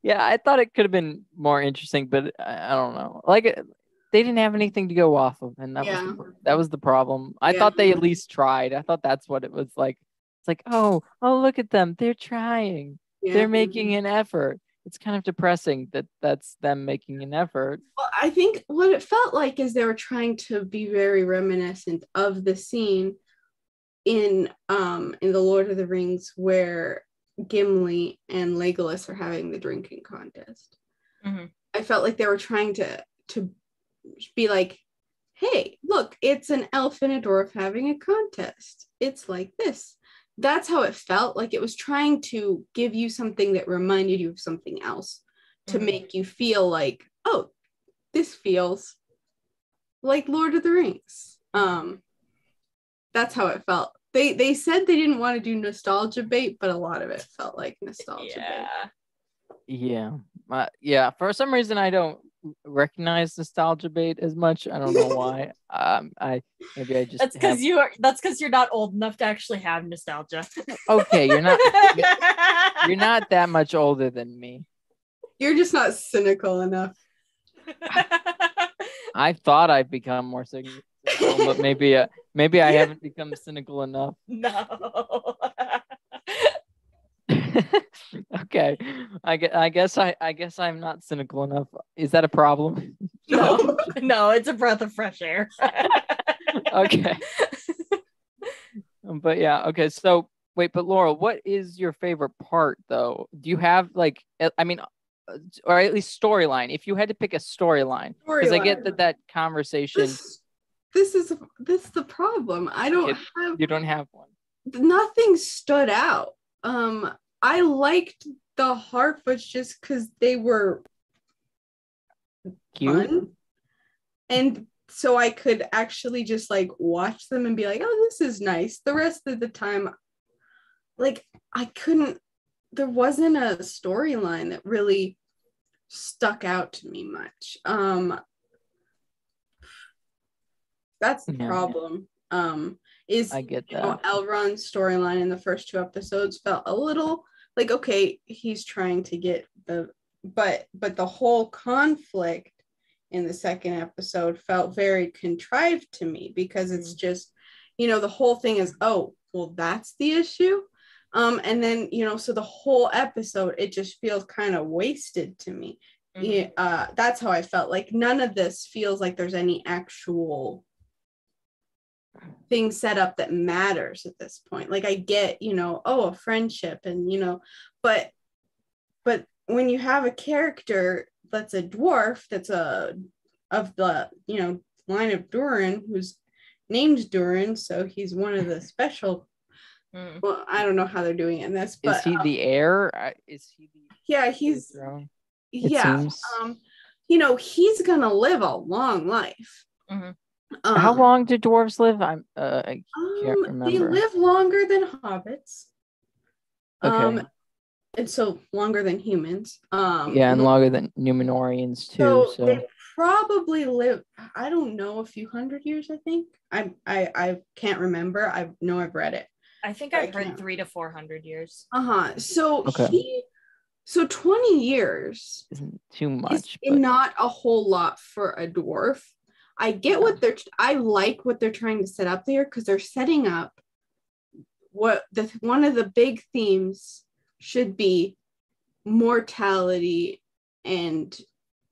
yeah, I thought it could have been more interesting, but I, I don't know. Like it- they didn't have anything to go off of, and that was the, that was the problem. I Yeah. thought they at least tried. I thought that's what it was like. It's like, oh, oh, look at them. They're trying. yeah. They're making an effort. It's kind of depressing that that's them making an effort. Well, I think what it felt like is they were trying to be very reminiscent of the scene in um in the Lord of the Rings where Gimli and Legolas are having the drinking contest. Mhm. I felt like they were trying to to be like, hey, look, it's an elf and a dwarf having a contest. It's like this. That's how it felt. Like it was trying to give you something that reminded you of something else to Mhm. make you feel like, oh, this feels like Lord of the Rings. Um, that's how it felt. They they said they didn't want to do nostalgia bait, but a lot of it felt like nostalgia bait. Yeah. Yeah. Uh, yeah. For some reason, I don't recognize nostalgia bait as much. I don't know why. [laughs] um, I maybe I just That's because have- you are. That's because you're not old enough to actually have nostalgia. okay. You're not [laughs] you're not that much older than me. You're just not cynical enough. I thought I'd become more cynical, but maybe uh, maybe I haven't become cynical enough. [laughs] no. [laughs] okay, I guess, I guess I I guess I'm not cynical enough. Is that a problem? [laughs] no, [laughs] no, it's a breath of fresh air. okay. But yeah, okay. So wait, but Laurel, what is your favorite part though? Do you have like, I mean, or at least storyline? If you had to pick a storyline, because I get that that conversation This, this is this is the problem. I don't It- have you don't have one. nothing stood out. Um, I liked the Harfoots just because they were Cute. fun, and so I could actually just like watch them and be like, "Oh, this is nice." The rest of the time, like I couldn't. There wasn't a storyline that really stuck out to me much. Um, that's the Yeah. problem. Um, is I get you know, that. Elrond's storyline in the first two episodes felt a little like okay, he's trying to get the but but the whole conflict in the second episode felt very contrived to me because it's just you know the whole thing is oh well that's the issue? Um and then you know so the whole episode it just feels kind of wasted to me. Yeah uh that's how i felt. Like none of this feels like there's any actual thing set up that matters at this point like i get you know oh a friendship and you know but but when you have a character that's a dwarf that's a of the you know line of durin who's named durin so he's one of the [laughs] special Mm. well i don't know how they're doing it in this but Is he um, the heir? Is he the yeah he's yeah seems. um you know he's gonna live a long life Mhm. How Um, long do dwarves live? I'm uh, I can't um, they remember. live longer than hobbits Okay. um and so longer than humans um yeah, and longer than Numenoreans too. so, So, they probably live i don't know a few hundred years i think i i, I can't remember i know i've read it I think I I've heard can't- three to four hundred years. uh-huh so Okay. he so 20 years isn't too is much. But not a whole lot for a dwarf. I get what they're I like what they're trying to set up there because they're setting up what the one of the big themes should be mortality and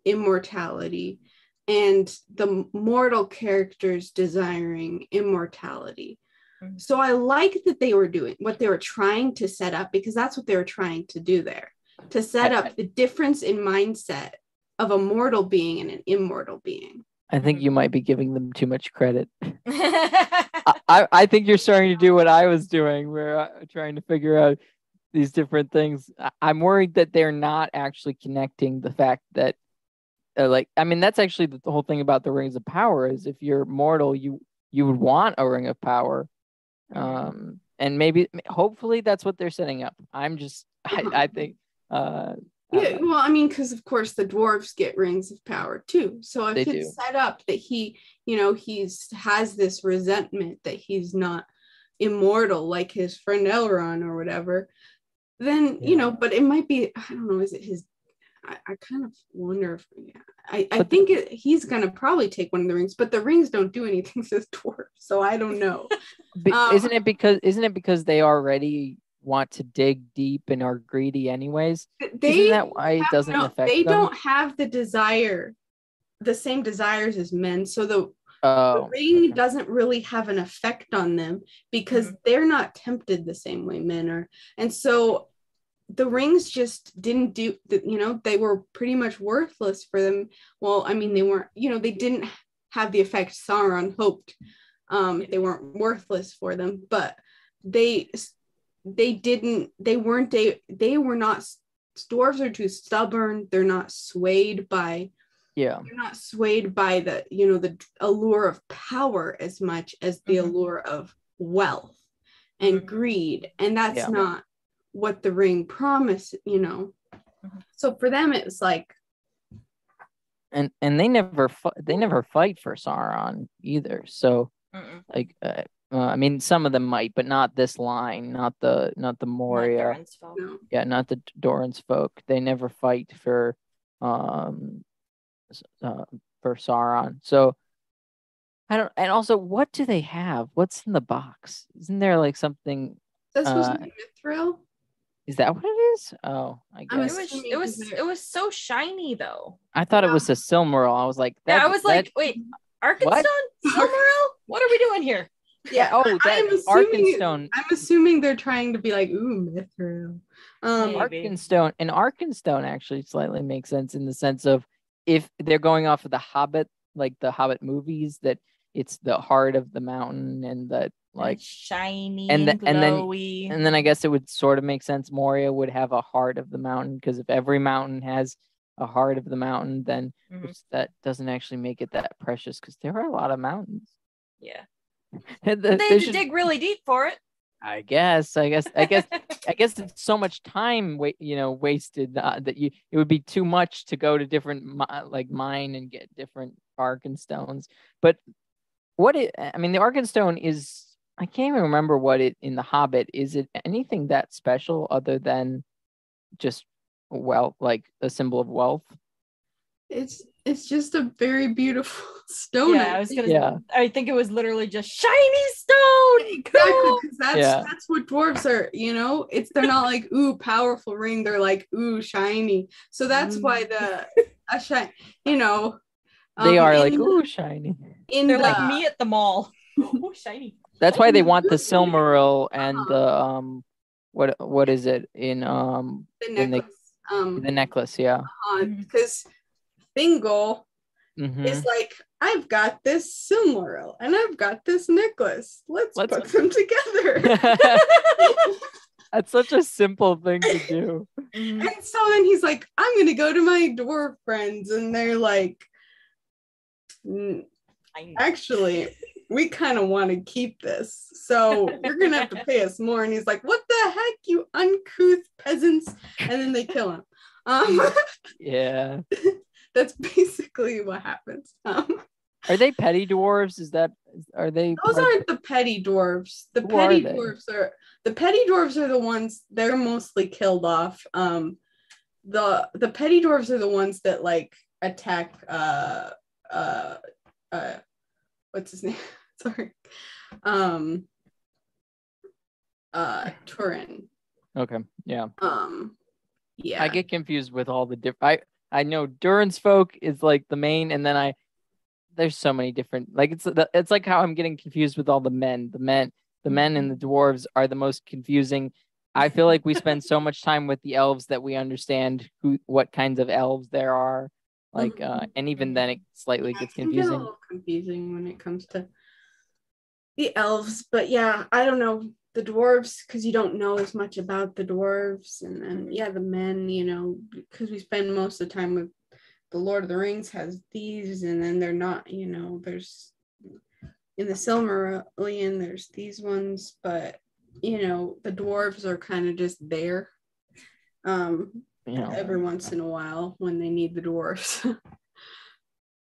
immortality and the mortal characters desiring immortality. Mhm. So I like that they were doing what they were trying to set up because that's what they were trying to do there to set up the difference in mindset of a mortal being and an immortal being. I think you might be giving them too much credit. [laughs] I I, think you're starting to do what I was doing, where i trying to figure out these different things. I- I'm worried that they're not actually connecting the fact that, uh, like, I mean, that's actually the, the whole thing about the rings of power is if you're mortal, you you would want a ring of power, um, and maybe, hopefully, that's what they're setting up. I'm just, I, I think, uh, Yeah, well, I mean, because of course the dwarves get rings of power too. So if it's do. set up that he, you know, he's has this resentment that he's not immortal like his friend Elrond or whatever, then you know, but it might be I don't know, is it his I, I kind of wonder if yeah, I, I think it, he's gonna probably take one of the rings, but the rings don't do anything [laughs] to this dwarf, so I don't know. Um, isn't it because isn't it because they already want to dig deep and are greedy anyways? they isn't that why it doesn't no- affect they them? don't have the desire the same desires as men so the, the Oh, ring okay. doesn't really have an effect on them because they're not tempted the same way men are and so the rings just didn't do the- you know they were pretty much worthless for them well i mean they weren't you know they didn't have the effect sauron hoped um they weren't worthless for them but they they didn't they weren't they they were not dwarves are too stubborn they're not swayed by yeah. they're not swayed by the you know the allure of power as much as the Mhm. allure of wealth and Mhm. greed and that's Yeah. not what the ring promised you know Mhm. so for them it was like and and they never fu- they never fight for Sauron either. So Mm-mm. like uh, uh, I mean some of them might, but not this line, not the not the Not Moria. Durin's fault. No. yeah, not the Durin's folk. They never fight for um uh, for Sauron. So I don't and also what do they have? What's in the box? Isn't there like something That's supposed Uh, to be Mithril. is that what it is? Oh, I I'm It was it was it was so shiny though. I thought it was a Silmaril. I was like, Yeah, I was that- like, wait, Arkenstone, Silmaril? What are we doing here? Yeah, [laughs] oh, I'm assuming Arkenstone. I'm assuming they're trying to be like, ooh, Mithril. Um, Maybe. Arkenstone and Arkenstone actually slightly makes sense in the sense of if they're going off of the Hobbit, like the Hobbit movies, that it's the heart of the mountain and that like shiny and and, the- and then- glowy. and then I guess it would sort of make sense Moria would have a heart of the mountain because if every mountain has a heart of the mountain, then Mhm. which that doesn't actually make it that precious because there are a lot of mountains. yeah, [laughs] And they the- had they to should- dig really deep for it. I guess, I guess, I guess, [laughs] I guess it's so much time, wa- you know, wasted uh, that you it would be too much to go to different mi- like mine and get different Arkenstones. But what it, I mean, the Arkenstone is I can't even remember what it in the Hobbit is. It anything that special other than just wealth, like a symbol of wealth? it's it's just a very beautiful [laughs] stone. yeah, I was gonna. Yeah. I think it was literally just shiny stone. Exactly, Cool. 'cause that's Yeah. that's what dwarves are. You know, it's they're not like ooh powerful ring. They're like ooh shiny. So that's why the a shine. You know, [laughs] They um, are like in- ooh shiny. in They're the, like me at the mall. [laughs] ooh shiny. That's why they want the? Silmaril and Uh-huh. the um, what what is it in um the when they- necklace. um, the necklace? Yeah. Because Thingol Mhm. is like, I've got this Silmaril and I've got this necklace. Let's, Let's- put [laughs] them together. That's such a simple thing to do. Mhm. and so then he's like, I'm gonna go to my dwarf friends, and they're like, "Mm, actually, we kind of want to keep this, so [laughs] you're gonna have to pay us more. And he's like, What the heck, you uncouth peasants? And then they kill him. Um, Yeah. [laughs] that's [laughs] basically what happens. Um, Are they petty dwarves? Is that are they those aren't the petty dwarves. The are petty they? dwarves are the petty dwarves are the ones they're mostly killed off. Um, the the petty dwarves are the ones that like attack. Uh, uh, uh, what's his [laughs] name? Sorry. Um. Uh, Turin. Okay. Yeah. Um. Yeah. I get confused with all the different I I know Durin's folk is like the main and then I there's so many different like it's it's like how I'm getting confused with all the men. The men the men and the dwarves are the most confusing. I feel like we spend so much time with the elves that we understand who what kinds of elves there are. Like uh Mhm. and even then it slightly Yeah, gets can get a confusing. little confusing when it comes to the elves, but yeah, I don't know the dwarves because you don't know as much about the dwarves, and then yeah, the men, you know, because we spend most of the time with the Lord of the Rings has these, and then they're not, you know, there's in the Silmarillion, there's these ones, but you know, the dwarves are kind of just there. Um, You know. every once in a while when they need the dwarves. [laughs]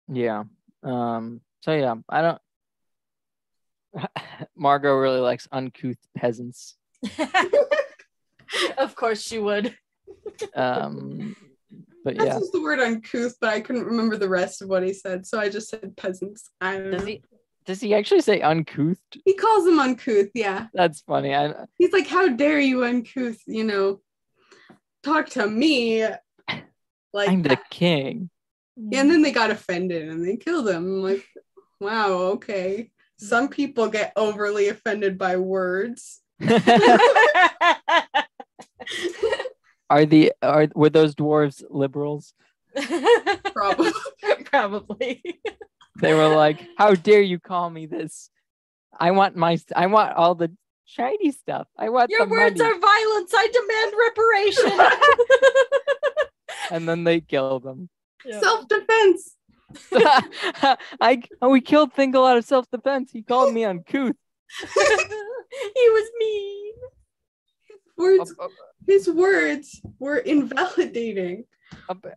Yeah. Um so yeah, I don't [laughs] Margot really likes uncouth peasants. [laughs] of course she would. Um but That's yeah. just the word uncouth, but I couldn't remember the rest of what he said, so I just said peasants. I don't Does know. he does he actually say uncouth? He calls them uncouth, yeah. That's funny. I He's like, "How dare you, uncouth? You know, talk to me like I'm the that." king. And then they got offended and they killed him. I'm like, wow, okay. Some people get overly offended by words. [laughs] are the are were those dwarves liberals? Probably. [laughs] Probably. They were like, "How dare you call me this? I want my I want all the shiny stuff. I want Your the words money." are violence. I demand reparation. [laughs] and then they kill them. Yeah. Self-defense. [laughs] I oh, we killed Thingol out of self defense. He called me uncouth. [laughs] he was mean. words Ap- his words were invalidating.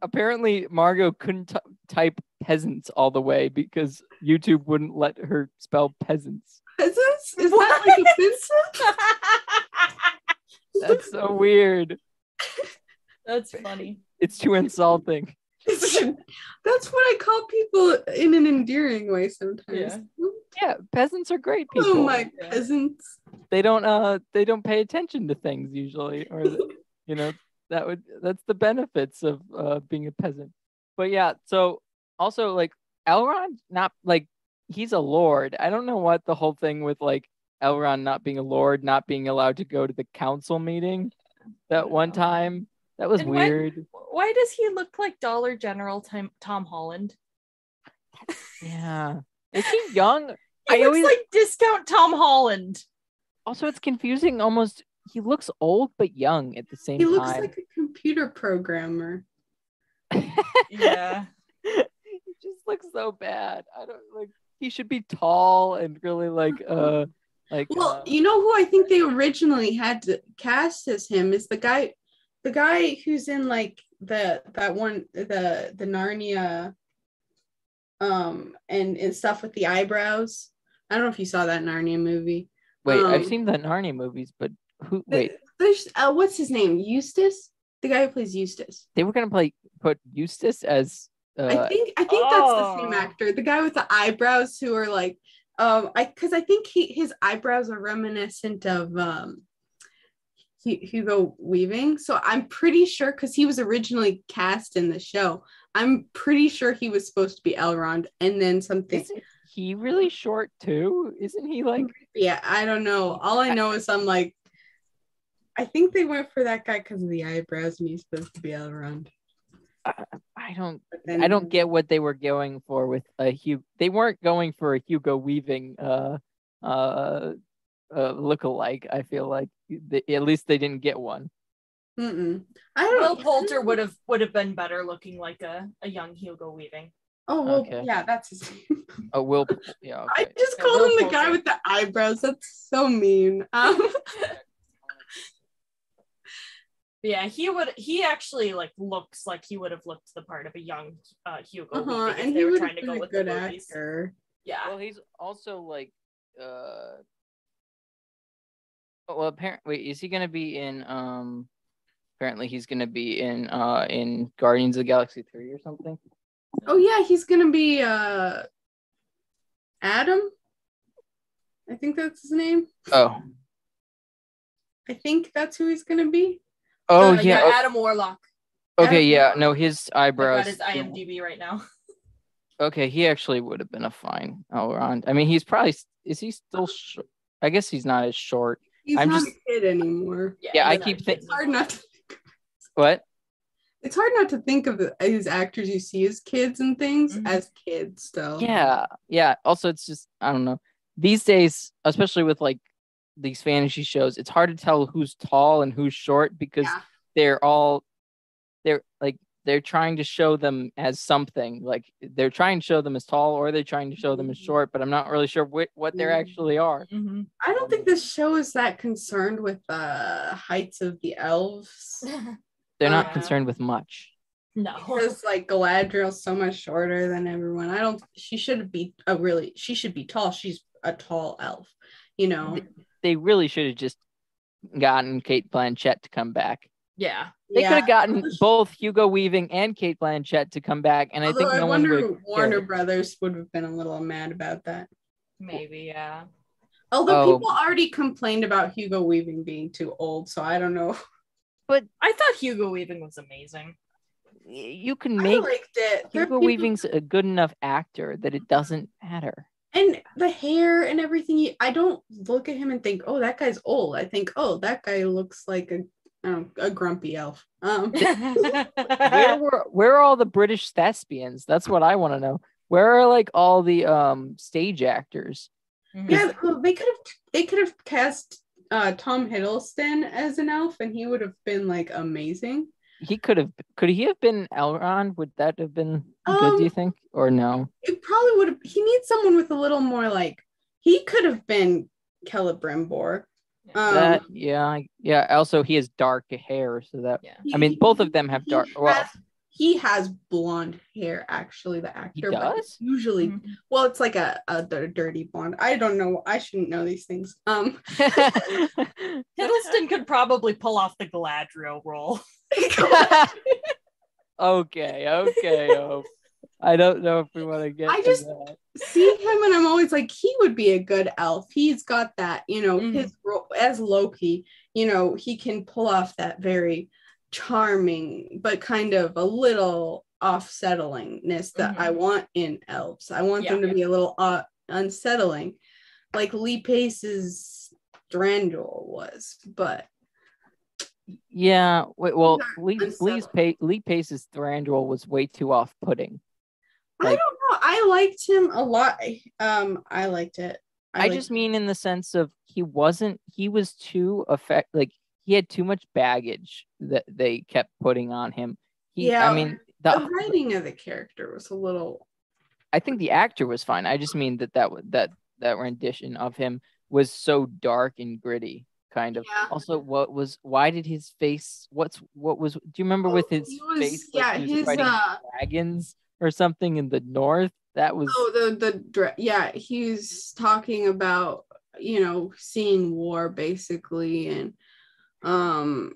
apparently, Margot couldn't t- type peasants all the way because YouTube wouldn't let her spell peasants. Peasants? Is that like offensive? [laughs] That's so weird. That's funny. It's too insulting. [laughs] That's what I call people in an endearing way sometimes. Yeah, peasants are great people. Oh my Yeah. peasants. they don't uh they don't pay attention to things usually or [laughs] you know that would that's the benefits of uh being a peasant but yeah so also like elrond not like he's a lord i don't know what the whole thing with like elrond not being a lord not being allowed to go to the council meeting that one time that was And why- weird Why does he look like Dollar General Tom, Tom Holland? yeah is he young [laughs] He I looks always- like discount Tom Holland. also it's confusing almost he looks old but young at the same time. He looks time like a computer programmer. [laughs] Yeah. he just looks so bad. I don't like he should be tall and really like uh like Well, uh, you know who I think they originally had to cast as him is the guy, the guy who's in like the that one the the Narnia, um, and and stuff with the eyebrows. I don't know if you saw that Narnia movie. wait, I've um, seen the Narnia movies, but who wait, there's uh, what's his name? Eustace, the guy who plays Eustace. they were gonna play put Eustace as uh I think I think that's the same oh. actor, the guy with the eyebrows who are like, um, I because I think he his eyebrows are reminiscent of um, Hugo Weaving. So I'm pretty sure because he was originally cast in the show. I'm pretty sure he was supposed to be Elrond, and then something. isn't he really short too? Isn't he like Yeah, I don't know. All I know is I'm like, I think they went for that guy because of the eyebrows, and he's supposed to be Elrond. I don't then I don't get what they were going for with a Hugh. They weren't going for a Hugo Weaving uh uh uh look-alike. I feel like they, at least they didn't get one. Mm-mm. I don't. Will Poulter would have would have been better looking like a, a young Hugo Weaving. Oh well, Okay. yeah, that's his name. Oh, Will. [laughs] Yeah. I just Yeah, called Will him the guy with the eyebrows. That's so mean. Um, [laughs] Yeah, he would. He actually like looks like he would have looked the part of a young uh, Hugo uh-huh, Weaving if and they he were would trying have to been go a good the movies. actor. Yeah, Well, he's also like, uh, well, apparently, wait, is he gonna be in? Um, apparently, he's gonna be in uh in Guardians of the Galaxy three or something. Oh yeah, he's gonna be uh, Adam. I think that's his name. Oh, I think that's who he's gonna be. oh Uh, yeah. Adam Warlock. okay, Adam yeah. Warlock. No, his eyebrows. I've got his IMDb right now. [laughs] Okay, he actually would have been a fine Elrond. I mean, he's probably is he still? Sh- I guess he's not as short. He's I'm not just- a kid anymore. Yeah, I keep a think- kid It's hard not. To, [laughs] What? it's hard not to think of these actors you see as kids and things Mhm. as kids still. Yeah, yeah. Also, it's just I don't know. These days, especially with like these fantasy shows, it's hard to tell who's tall and who's short because Yeah. they're all they're like they're trying to show them as something. Like they're trying to show them as tall or they're trying to show them as Mhm. short, but I'm not really sure what what they Mhm. actually are. Mhm. I don't think this show is that concerned with the heights of the elves. [laughs] They're not Yeah. concerned with much. no. because like Galadriel's so much shorter than everyone. I don't. She should be a really. She should be tall. She's a tall elf. You know. They really should have just gotten Cate Blanchett to come back. Yeah. They Yeah. could have gotten both Hugo Weaving and Cate Blanchett to come back, and I Although think I no one wonder would. Warner care. Brothers would have been a little mad about that. Maybe. Yeah. Although Oh. people already complained about Hugo Weaving being too old, so I don't know. But I thought Hugo Weaving was amazing. You can I make liked it. Hugo people- Weaving's a good enough actor that it doesn't matter. and the hair and everything. I don't look at him and think, "Oh, that guy's old." I think, "Oh, that guy looks like a I don't a grumpy elf." Um, [laughs] Where were where are all the British thespians? That's what I want to know. Where are like all the um stage actors? Mhm. yeah, well, they could have they could have cast uh, Tom Hiddleston as an elf, and he would have been like amazing. He could have could he have been Elrond? Would that have been good, do you Um, think? Or no? It probably would have. He needs someone with a little more like. He could have been Celebrimbor. Um, that yeah, yeah. Also, he has dark hair, so that Yeah. I mean, both of them have he dark. Well, has- he has blonde hair, actually. The actor, he but does. usually, Mhm. well, it's like a, a dirty blonde. I don't know. I shouldn't know these things. Um, [laughs] Hiddleston could probably pull off the Galadriel role. [laughs] [laughs] okay, okay. Oh, I don't know if we want to get. I to just- that. see him and I'm always like, he would be a good elf. He's got that, you know, Mhm. his role as Loki, you know, he can pull off that very charming, but kind of a little off-settlingness that I want in elves. I want them Yeah. to be a little uh, unsettling, like Lee Pace's Thranduil was, but Yeah. Wait, well, Lee, Lee's pa- Lee Pace's Thranduil was way too off-putting. I don't know. I liked him a lot. Um, I liked it. I, liked just mean in the sense of he wasn't. He was too effect. Like he had too much baggage that they kept putting on him. He, Yeah, I mean, the the, writing of the character was a little I think the actor was fine. I just mean that that that that rendition of him was so dark and gritty, kind of. Yeah. Also, what was? Why did his face? What's what was? Do you remember with his was- face? yeah, he was his, uh, dragons or something in the north. That was. Oh, the the yeah, he's talking about you know seeing war basically, and um,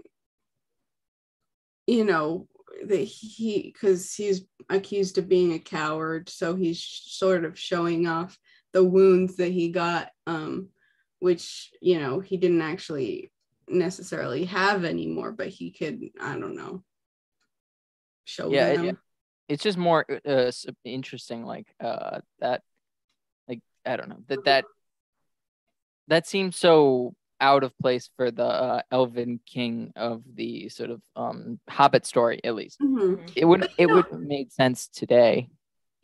you know that he because he's accused of being a coward, so he's sort of showing off the wounds that he got, um, which you know he didn't actually necessarily have anymore, but he could I don't know show Yeah, them. It's just more uh, interesting like uh that like i don't know that that that seems so out of place for the uh, elven king of the sort of um hobbit story at least Mhm. it would But it would have made sense today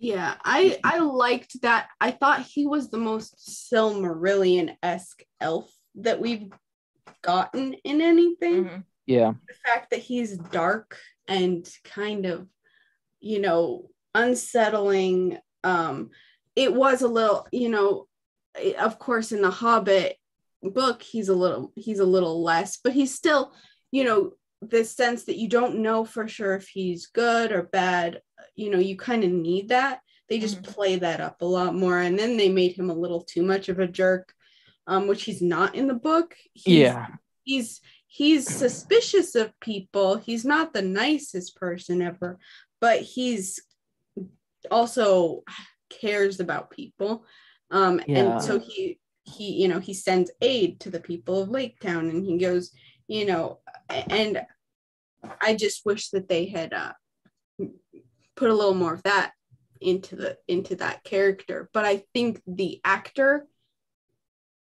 Yeah, I I liked that. I thought he was the most Silmarillion-esque elf that we've gotten in anything. Mhm. yeah The fact that he's dark and kind of, you know, unsettling. Um, it was a little, you know, of course in the Hobbit book, he's a little he's a little less, but he's still, you know, this sense that you don't know for sure if he's good or bad you know you kind of need that they just Mhm. play that up a lot more and then they made him a little too much of a jerk um which he's not in the book he's, yeah he's he's suspicious of people he's not the nicest person ever but he's also cares about people. Um Yeah. and so he he you know he sends aid to the people of lake town and he goes you know and i just wish that they had uh put a little more of that into the into that character. But i think the actor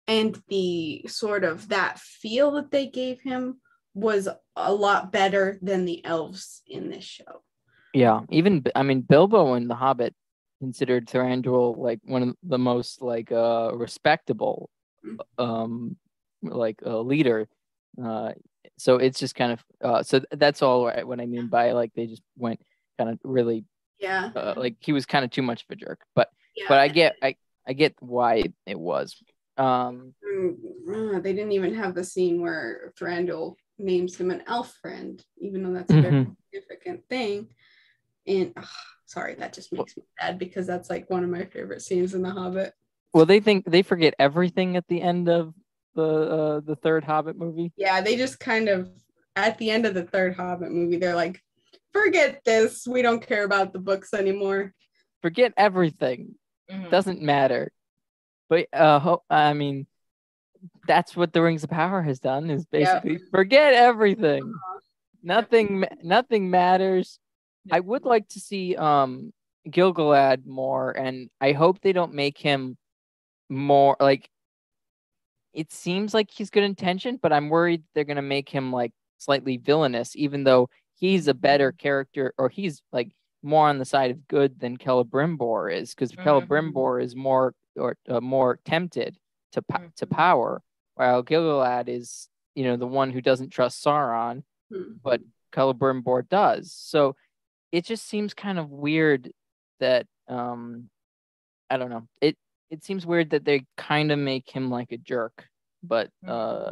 and the sort of that feel that they gave him was a lot better than the elves in this show yeah even i mean bilbo in the hobbit considered Thranduil like one of the most like uh respectable um like a leader. Uh so it's just kind of uh so that's all right what i mean by like they just went kind of really yeah. uh, like he was kind of too much of a jerk. But yeah but i get i i get why it was. Um Mm, uh, they didn't even have the scene where Thranduil names him an elf friend, even though that's a very significant thing. And ugh, sorry, that just makes me sad because that's like one of my favorite scenes in The Hobbit. well they think they forget everything at the end of the uh the third hobbit movie Yeah, they just kind of at the end of the third Hobbit movie, they're like, forget this. We don't care about the books anymore. forget everything Mhm. doesn't matter but uh ho- i mean that's what the rings of power has done is Yeah. basically forget everything nothing nothing matters i would like to see um Gil-galad more and i hope they don't make him more like it seems like he's good intention but i'm worried they're going to make him like slightly villainous even though he's a better character or he's like more on the side of good than Celebrimbor is because Mhm. Celebrimbor is more or uh, more tempted to po- to Mhm. power while Gil-galad is you know the one who doesn't trust Sauron Hmm. but Celebrimbor does. So it just seems kind of weird that um I don't know. It it seems weird that they kind of make him like a jerk, but uh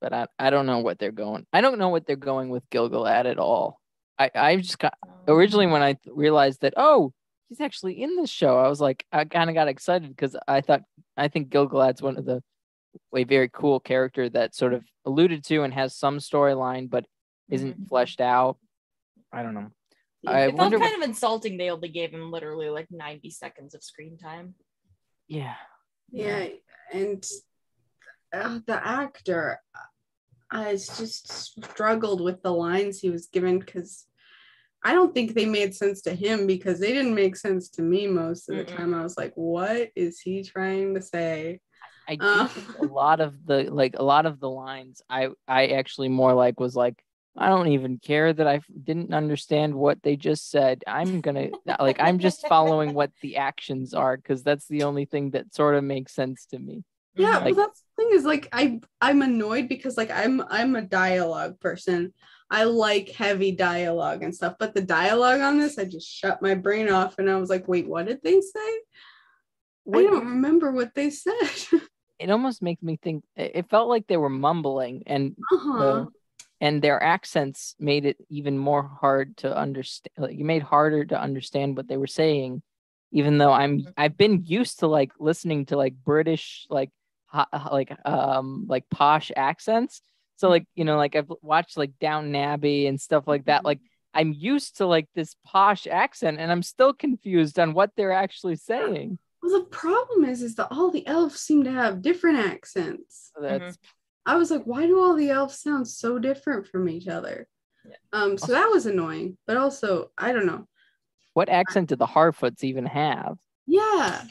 but I, I don't know what they're going. I don't know what they're going with Gil-galad at all. I I just got originally when I realized that oh he's actually in this show, I was like I kind of got excited because I thought I think Gil-galad's one of the a very cool character that sort of alluded to and has some storyline but isn't Mhm. fleshed out. I don't know. I it felt kind what- of insulting. They only gave him literally like 90 seconds of screen time. Yeah. Yeah, and uh, the actor, I just struggled with the lines he was given because I don't think they made sense to him because they didn't make sense to me most of the Mm-mm. time. I was like, what is he trying to say? I do Uh. a lot of the like a lot of the lines I I actually more like was like I don't even care that I didn't understand what they just said. I'm gonna like I'm just following what the actions are because that's the only thing that sort of makes sense to me. Yeah, Like- well, that's the thing is like I I'm annoyed because like I'm I'm a dialogue person. I like heavy dialogue and stuff, but the dialogue on this, I just shut my brain off and I was like, wait, what did they say? I don't remember what they said. [laughs] It almost makes me think it felt like they were mumbling and uh-huh. And their accents made it even more hard to understand. Like, it made harder to understand what they were saying, even though I'm Mhm. I've been used to like listening to like British like ho- like um like posh accents. So like you know like I've watched like Downton Abbey and stuff like that. Mhm. Like I'm used to like this posh accent, and I'm still confused on what they're actually saying. Well, the problem is, is that all the elves seem to have different accents. So that's I was like, why do all the elves sound so different from each other? Yeah. Um, so that was annoying, but also I don't know. what accent did the Harfoots even have? Yeah,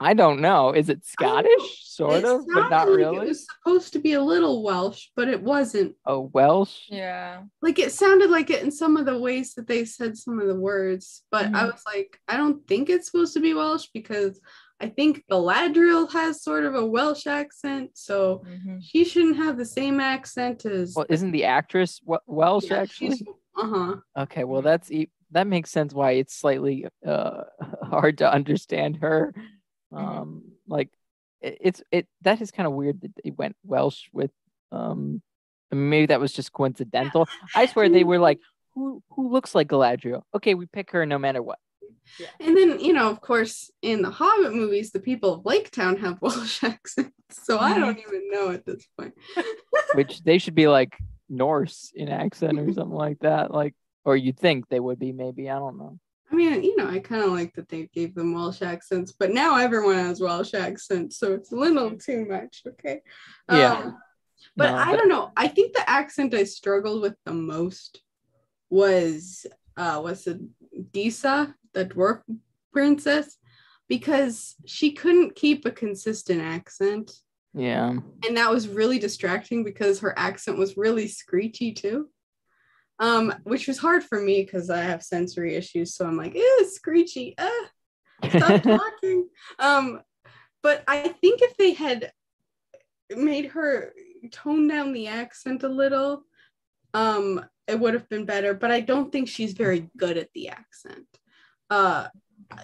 I don't know. Is it I don't know. Scottish? Sort it of, but not like really. It was supposed to be a little Welsh, but it wasn't. Oh, Welsh. Yeah. Like it sounded like it in some of the ways that they said some of the words, but I Mhm. was like, I don't think it's supposed to be Welsh because I think Galadriel has sort of a Welsh accent, so Mhm. she shouldn't have the same accent as. Well, isn't the actress Wel- Welsh actually? Uh huh. Okay, well that's e- that makes sense why it's slightly uh [laughs] hard to understand her. Mhm. Um, like it, it's it that is kind of weird that they went Welsh with um. I mean, maybe that was just coincidental. I swear they were like, who who looks like Galadriel? Okay, we pick her no matter what. And then, you know, of course, in the Hobbit movies, the people of Lake Town have [laughs] Welsh accents. So I don't even know at this point. [laughs] Which they should be like Norse in accent or something like that. Like, or you'd think they would be. Maybe I don't know. I mean, you know, I kind of like that they gave them Welsh accents, but now everyone has Welsh accents, so it's a little too much. Okay. Yeah. Um, but No, I don't know. I think the accent I struggled with the most was uh was it Disa, the dwarf princess, because she couldn't keep a consistent accent. Yeah. and that was really distracting because her accent was really screechy too um which was hard for me because i have sensory issues so i'm like ew screechy ah, stop [laughs] talking um but i think if they had made her tone down the accent a little um it would have been better but i don't think she's very good at the accent uh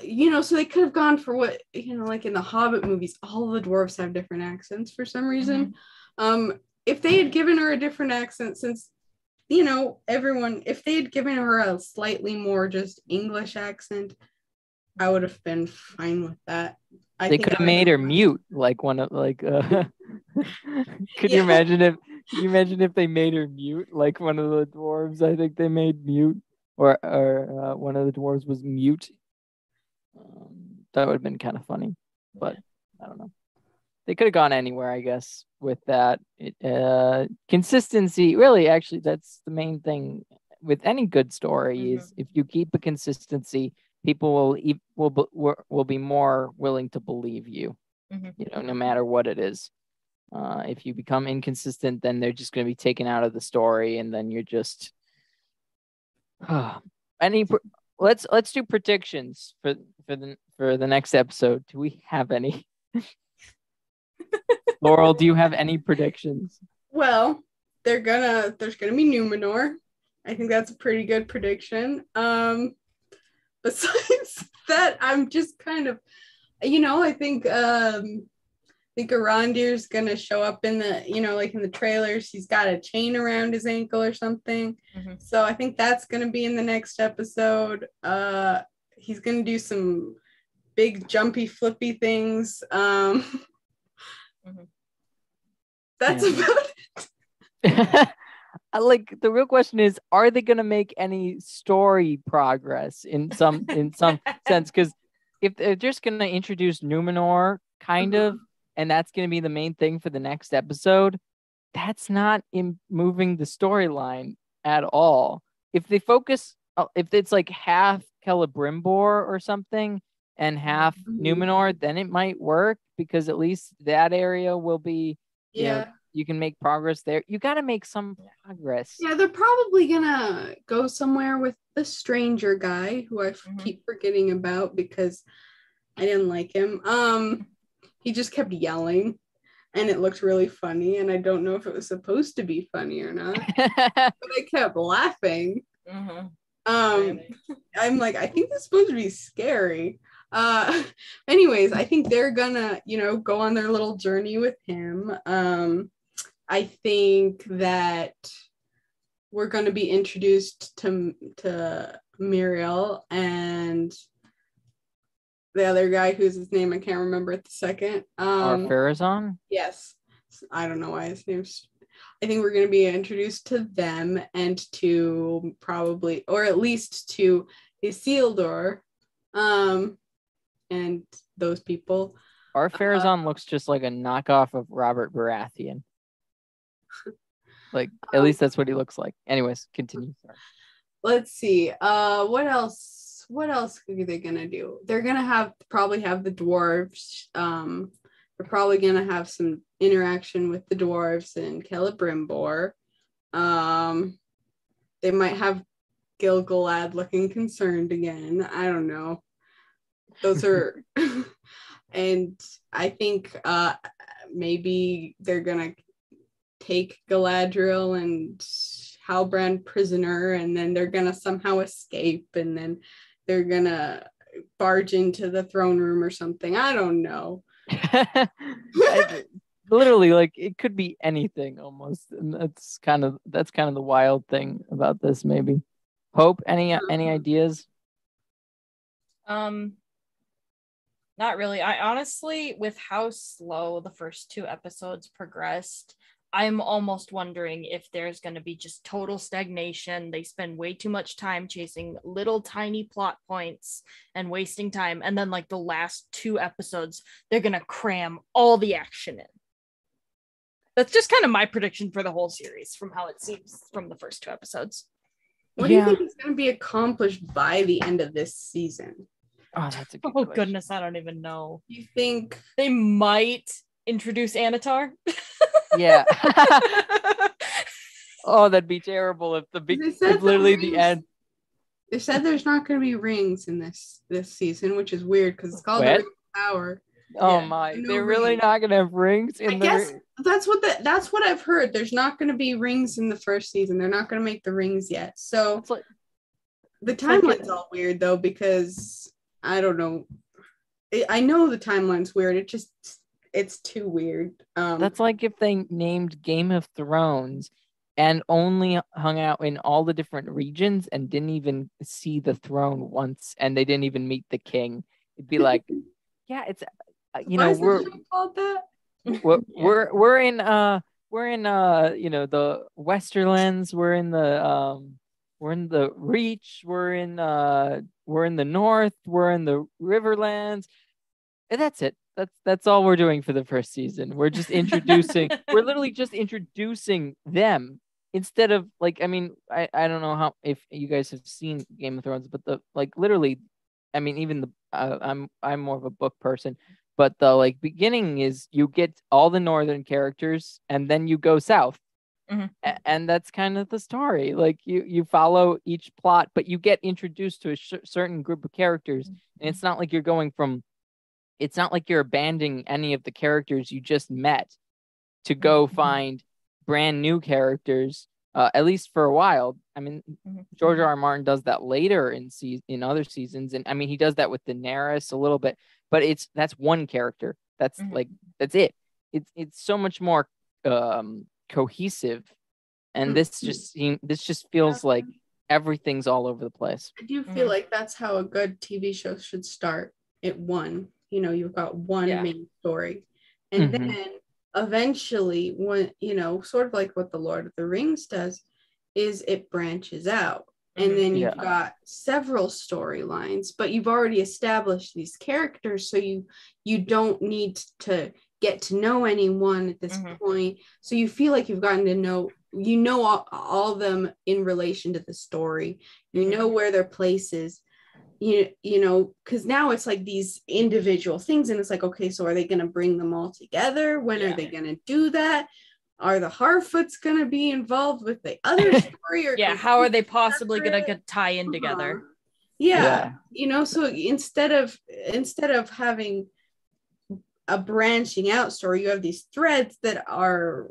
you know so they could have gone for what you know like in the hobbit movies all the dwarves have different accents for some reason. Um if they had given her a different accent since you know everyone if they had given her a slightly more just english accent i would have been fine with that. I they could have made her mute like one of like uh [laughs] could you imagine if you imagine if they made her mute like one of the dwarves i think they made mute or or uh, one of the dwarves was mute um, that would have been kind of funny but i don't know they could have gone anywhere i guess with that it, uh consistency really actually that's the main thing with any good story Mhm. is if you keep a consistency people will e- will be- will be more willing to believe you Mhm. you know no matter what it is uh if you become inconsistent then they're just going to be taken out of the story and then you're just any let's let's do predictions for for the for the next episode. Do we have any? [laughs] Laurel do you have any predictions? Well they're gonna there's gonna be numenor. I think that's a pretty good prediction. Um [laughs] besides [laughs] that i'm just kind of you know i think um think Arondir's gonna show up in the, you know, like in the trailers. He's got a chain around his ankle or something. Mhm. So I think that's gonna be in the next episode. Uh, he's gonna do some big jumpy flippy things. Um, Mhm. [laughs] that's Yeah. about it. [laughs] I like the real question is are they going to make any story progress in some in some [laughs] sense cuz if they're just going to introduce Numenor kind of and that's going to be the main thing for the next episode that's not in moving the storyline at all if they focus uh, if it's like half Celebrimbor or something and half Mhm. Numenor then it might work because at least that area will be you know, Yeah. you can make progress there. You got to make some progress. Yeah, they're probably gonna go somewhere with the stranger guy who I Mhm. keep forgetting about because I didn't like him. Um, he just kept yelling, and it looked really funny. And I don't know if it was supposed to be funny or not, [laughs] but I kept laughing. Mhm. Um, I'm like, I think this is supposed to be scary. Uh, [laughs] anyways, I think they're gonna, you know, go on their little journey with him. Um, I think that we're gonna be introduced to to Míriel and the other guy whose his name I can't remember at the second. Um, Pharazôn? Yes. I don't know why his name's. I think we're going to be introduced to them and to probably, or at least to Isildur, um, and those people. Or Uh-huh. Looks just like a knockoff of Robert Baratheon. [laughs] Like, at least that's what he looks like. Anyways, continue. Sorry. Let's see. Uh, what else? What else are they gonna do? They're gonna have probably have the dwarves. Um, they're probably gonna have some interaction with the dwarves and Celebrimbor. Um, they might have Gil-galad looking concerned again. I don't know. Those are, [laughs] [laughs] and I think uh maybe they're gonna take Galadriel and Halbrand prisoner, and then they're gonna somehow escape, and then they're gonna barge into the throne room or something. I don't know. [laughs] Literally, like it could be anything almost, and that's kind of that's kind of the wild thing about this. Maybe. Hope any any ideas? Um, not really. I honestly, with how slow the first two episodes progressed, I'm almost wondering if there's going to be just total stagnation. They spend way too much time chasing little tiny plot points and wasting time. And then, like, the last two episodes, they're going to cram all the action in. That's just kind of my prediction for the whole series from how it seems from the first two episodes. What do you think is gonna be accomplished by the end of this season? Oh, that's a good Oh, question. goodness. I don't even know. You think They might introduce Annatar. [laughs] Yeah. [laughs] [laughs] oh, that'd be terrible if the big, They said if literally the the end. they said there's not gonna be rings in this this season, which is weird because it's called the Ring of Power. Oh Yeah. my, No they're really not gonna have rings in I the. guess that's what the, that's what I've heard. There's not gonna be rings in the first season. They're not gonna make the rings yet. So like, the timeline's all weird though because I don't know. I know the timeline's weird. It just it's too weird. Um, that's like if they named Game of Thrones and only hung out in all the different regions and didn't even see the throne once, and they didn't even meet the king. It'd be like, [laughs] yeah, it's uh, you why know we're called that. we're, Yeah. [laughs] we're we're in uh we're in uh you know the Westerlands. We're in the um we're in the Reach. We're in uh we're in the North. We're in the Riverlands. And that's it. That's that's all we're doing for the first season. We're just introducing. [laughs] we're literally just introducing them instead of like. I mean, I I don't know how if you guys have seen Game of Thrones, but the like literally, I mean, even the uh, I'm I'm more of a book person, but the like beginning is you get all the northern characters and then you go south. Mhm. A- And that's kind of the story. Like you, you follow each plot, but you get introduced to a cer- certain group of characters, and it's not like you're going from it's not like you're abandoning any of the characters you just met to go Mhm. find brand new characters uh, at least for a while i mean Mhm. george r. R. martin does that later in se- in other seasons and i mean he does that with daenerys a little bit but it's that's one character that's Mhm. like that's it it's it's so much more um cohesive and this just seem this just feels like everything's all over the place I do feel like that's how a good TV show should start. It one, you know, you've got one Yeah. main story, and Mhm. then eventually, when you know, sort of like what the Lord of the Rings does, is it branches out, and Mhm. then you've Yeah. got several storylines, but you've already established these characters, so you you don't need to get to know anyone at this Mhm. point. So you feel like you've gotten to know you know all, all of them in relation to the story you know where their place is you, you know because now it's like these individual things and it's like okay so are they going to bring them all together when Yeah. are they going to do that are the harfoots going to be involved with the other [laughs] story or Yeah, how are they possibly gonna tie in together? Uh-huh. yeah, Yeah. you know so instead of instead of having a branching out story you have these threads that are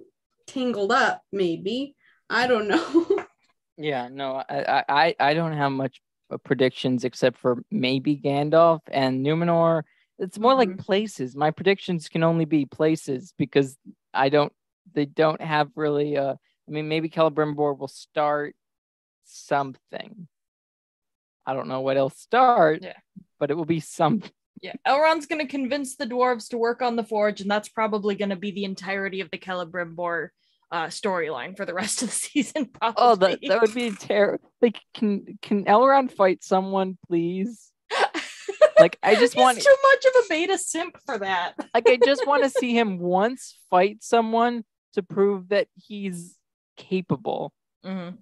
tangled up maybe i don't know [laughs] Yeah, no, I, I, I- I don't have much predictions except for maybe Gandalf and Numenor. It's more like Mhm. places. My predictions can only be places because I don't. They don't have really. Uh, I mean, maybe Celebrimbor will start something. I don't know what it'll start. Yeah. But it will be some. Yeah, Elrond's gonna convince the dwarves to work on the forge, and that's probably gonna be the entirety of the Celebrimbor uh, storyline for the rest of the [laughs] season. Probably. Oh, that that would be terrible. Like, can can Elrond fight someone, please? [laughs] Like, I just want. too much of a beta simp for that. like I just want to [laughs] see him once fight someone to prove that he's capable. Mhm.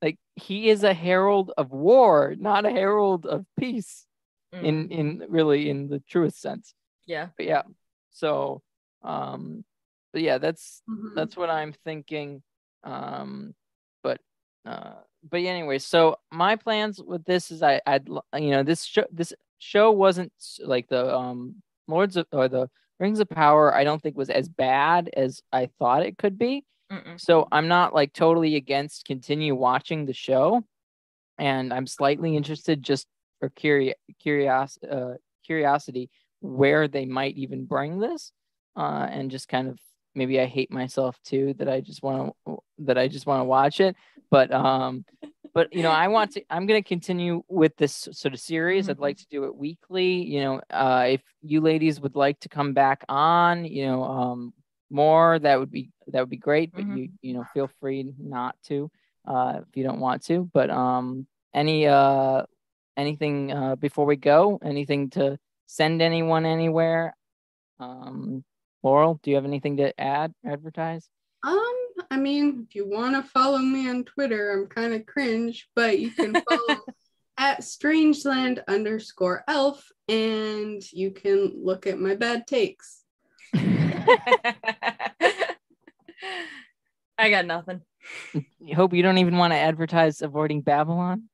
Like he is a herald of war, not a herald of peace in Mhm. in really in the truest sense. yeah, But yeah. So um but yeah, that's Mhm. that's what I'm thinking. Um but uh but anyway, so my plans with this is I I'd you know this show this show wasn't like the um Lords of or the Rings of Power I don't think was as bad as I thought it could be. Mm-mm. So I'm not like totally against continue watching the show, and I'm slightly interested just for curi- curios- uh, curiosity where they might even bring this, uh, and just kind of maybe I hate myself too that I just want to that I just want to watch it, but um, but you know I want to I'm gonna continue with this sort of series. I'd Mhm. like to do it weekly. You know, uh, if you ladies would like to come back on, you know, um, more that would be that would be great but Mhm. you you know feel free not to uh if you don't want to but um any uh anything uh before we go anything to send anyone anywhere um laurel do you have anything to add advertise Um, I mean, if you want to follow me on Twitter, I'm kind of cringe, but you can [laughs] follow at Strangeland underscore elf, and you can look at my bad takes. [laughs] I got nothing. You hope you don't even want to advertise avoiding babylon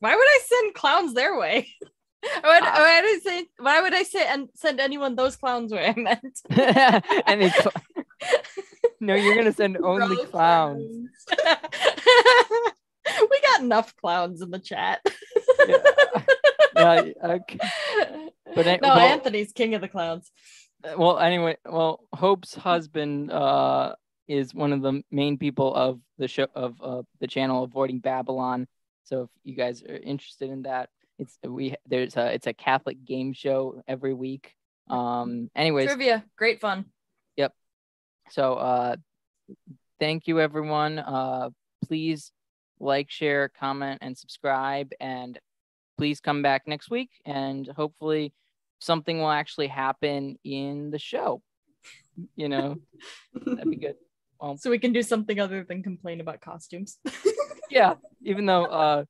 Why would I send clowns their way? [laughs] why, would, why would I say? Why would I say and send anyone those clowns where I meant. and it's no you're gonna send only Bro clowns [laughs] we got enough clowns in the chat. yeah. yeah okay. But I- no, well- Anthony's king of the clowns. Uh, well anyway well hope's husband uh is one of the main people of the show of uh, the channel avoiding babylon so if you guys are interested in that it's we there's a it's a catholic game show every week. Um anyways. Trivia, great fun. Yep. So uh thank you everyone. Uh please like share comment and subscribe. And please come back next week. And hopefully something will actually happen in the show. You know? That'd be good. [laughs] Well So we can do something other than complain about costumes. [laughs] yeah. Even though uh